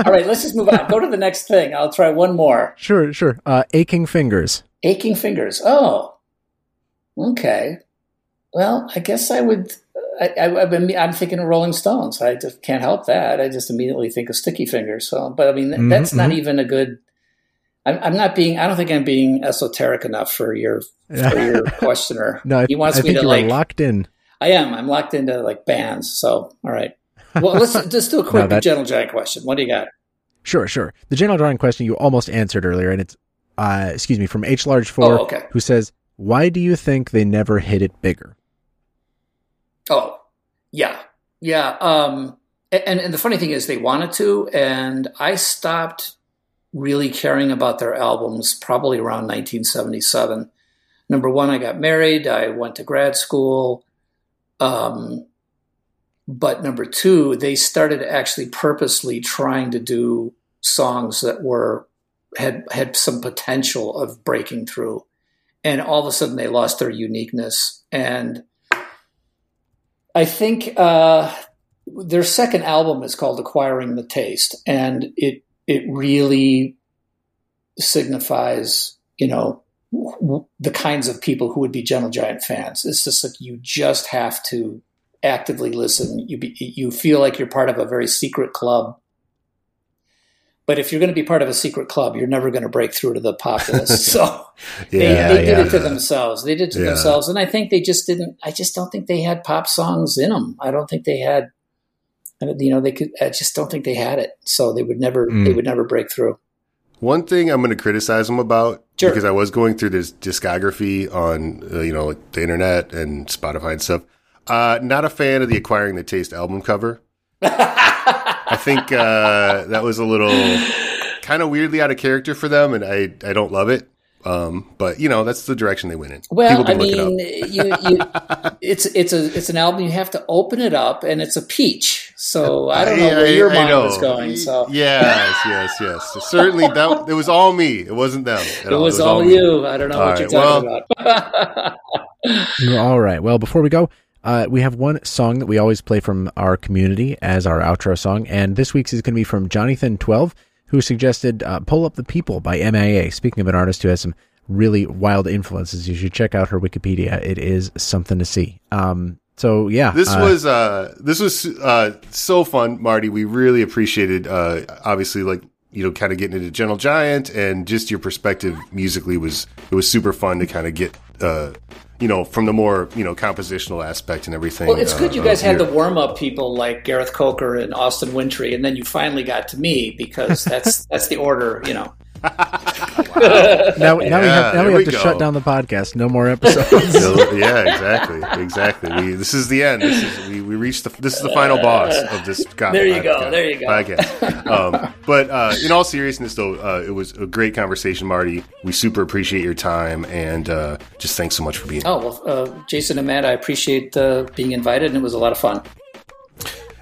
All right, let's just move on. Go to the next thing. I'll try one more. Sure, sure. Uh, aching fingers. Aching fingers. Oh, okay. Well, I guess I would. I, I, I've been, I'm thinking of Rolling Stones. I just can't help that. I just immediately think of Sticky Fingers. So, but I mean, Mhm, that's not mhm. even a good. I'm, I'm not being. I don't think I'm being esoteric enough for your for your questioner. No, he wants I me to like. locked in. I am. I'm locked into like bands. So, all right. Well, let's just do a quick gentle giant question. What do you got? Sure, sure. The Gentle Giant question you almost answered earlier, and it's, uh, excuse me, from H large four, Oh, okay. who says, "Why do you think they never hit it bigger?" Oh, yeah, yeah. Um, and and the funny thing is, they wanted to, and I stopped really caring about their albums probably around 1977. Number one, I got married. I went to grad school. Um, but number two, they started actually purposely trying to do songs that were had had some potential of breaking through, and all of a sudden they lost their uniqueness and. I think uh, their second album is called "Acquiring the Taste," and it it really signifies, you know, the kinds of people who would be Gentle Giant fans. It's just like you just have to actively listen. You be, you feel like you're part of a very secret club. But if you're going to be part of a secret club, you're never going to break through to the populace. so they, Yeah, they did yeah. it to themselves. They did it to Yeah. themselves, and I think they just didn't. I just don't think they had pop songs in them. I don't think they had. You know, they could. I just don't think they had it. So they would never. Mm. They would never break through. One thing I'm going to criticize them about Sure. because I was going through this discography on uh, you know like the internet and Spotify and stuff. Uh, not a fan of the Acquiring the Taste album cover. I think uh, that was a little kind of weirdly out of character for them, and I I don't love it. Um, but you know that's the direction they went in. Well, People I can look it up. mean, you, you, it's it's a it's an album. You have to open it up, and it's a peach. So I don't know Yeah, where your I mind know. was going. So yes, yes, yes. Certainly, that it was all me. It wasn't them. at it all. was all me. you. I don't know All what you're right, talking about. All right. Well, before we go, uh, we have one song that we always play from our community as our outro song, and this week's is going to be from Jonathan12, who suggested uh, "Pull Up the People" by MIA. Speaking of an artist who has some really wild influences, you should check out her Wikipedia. It is something to see. Um, so yeah, This uh, was uh this was uh so fun, Marty. We really appreciated uh obviously like you know kind of getting into Gentle Giant and just your perspective musically was it was super fun to kind of get uh you know from the more you know compositional aspect and everything. Well, it's good uh, you guys had the warm up people like Gareth Coker and Austin Wintory, and then you finally got to me because that's that's the order. You know, now, now we have now we have we to go. shut down the podcast. No more episodes. yeah, exactly, exactly. We, this is the end. This is we, we reached the this is the final boss of this. God, There you go, podcast- there you go. Podcast. Um, but uh, in all seriousness, though, uh, it was a great conversation, Marty. We super appreciate your time and uh, just thanks so much for being. here. oh well, uh, Jason and Matt, I appreciate uh, being invited, and it was a lot of fun.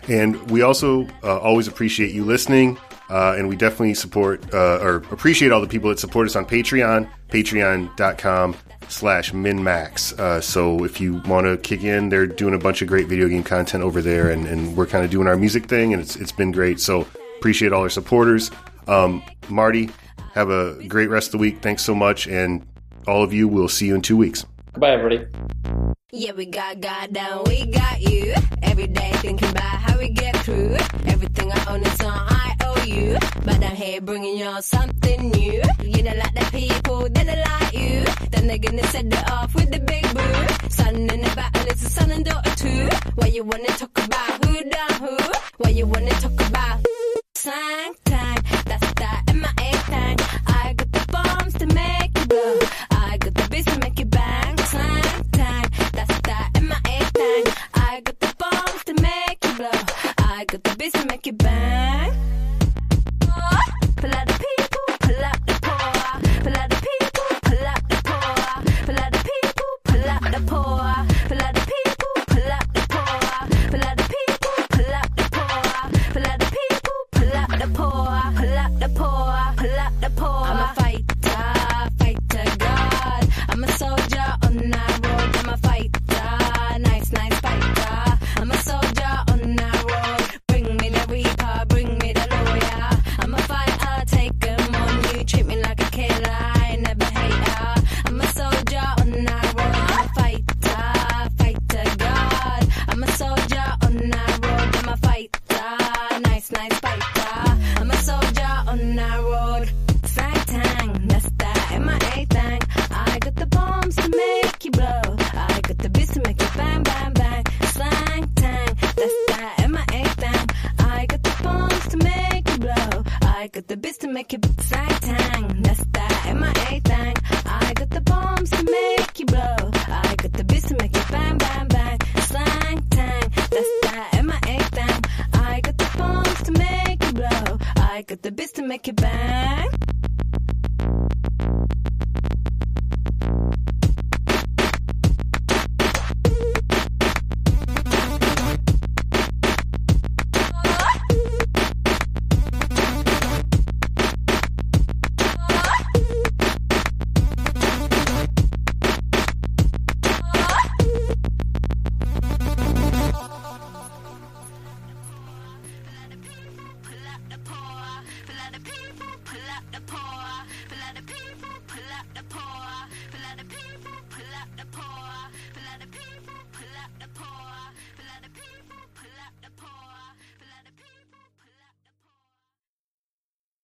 And we also uh, always appreciate you listening. Uh, and we definitely support uh, or appreciate all the people that support us on Patreon, patreon.com slash minmax. Uh, so if you want to kick in, they're doing a bunch of great video game content over there, and, and we're kind of doing our music thing, and it's, it's been great. So appreciate all our supporters. Um, Marty, have a great rest of the week. Thanks so much. And all of you, we'll see you in two weeks. Goodbye, everybody. Yeah, we got God down, we got you. Every day thinking about how we get through. Everything I own is on IOU. But I'm here bringing y'all something new. You know, like the people that don't like you. Then they're gonna set it off with the big boo. Son in the battle, it's a son and daughter too. Why you wanna talk about who done who? Why you wanna talk about slang time? That's that MIA thing. I got the bombs to make you blow. I got the beats to make you bang. Slang got the beats to make you bang.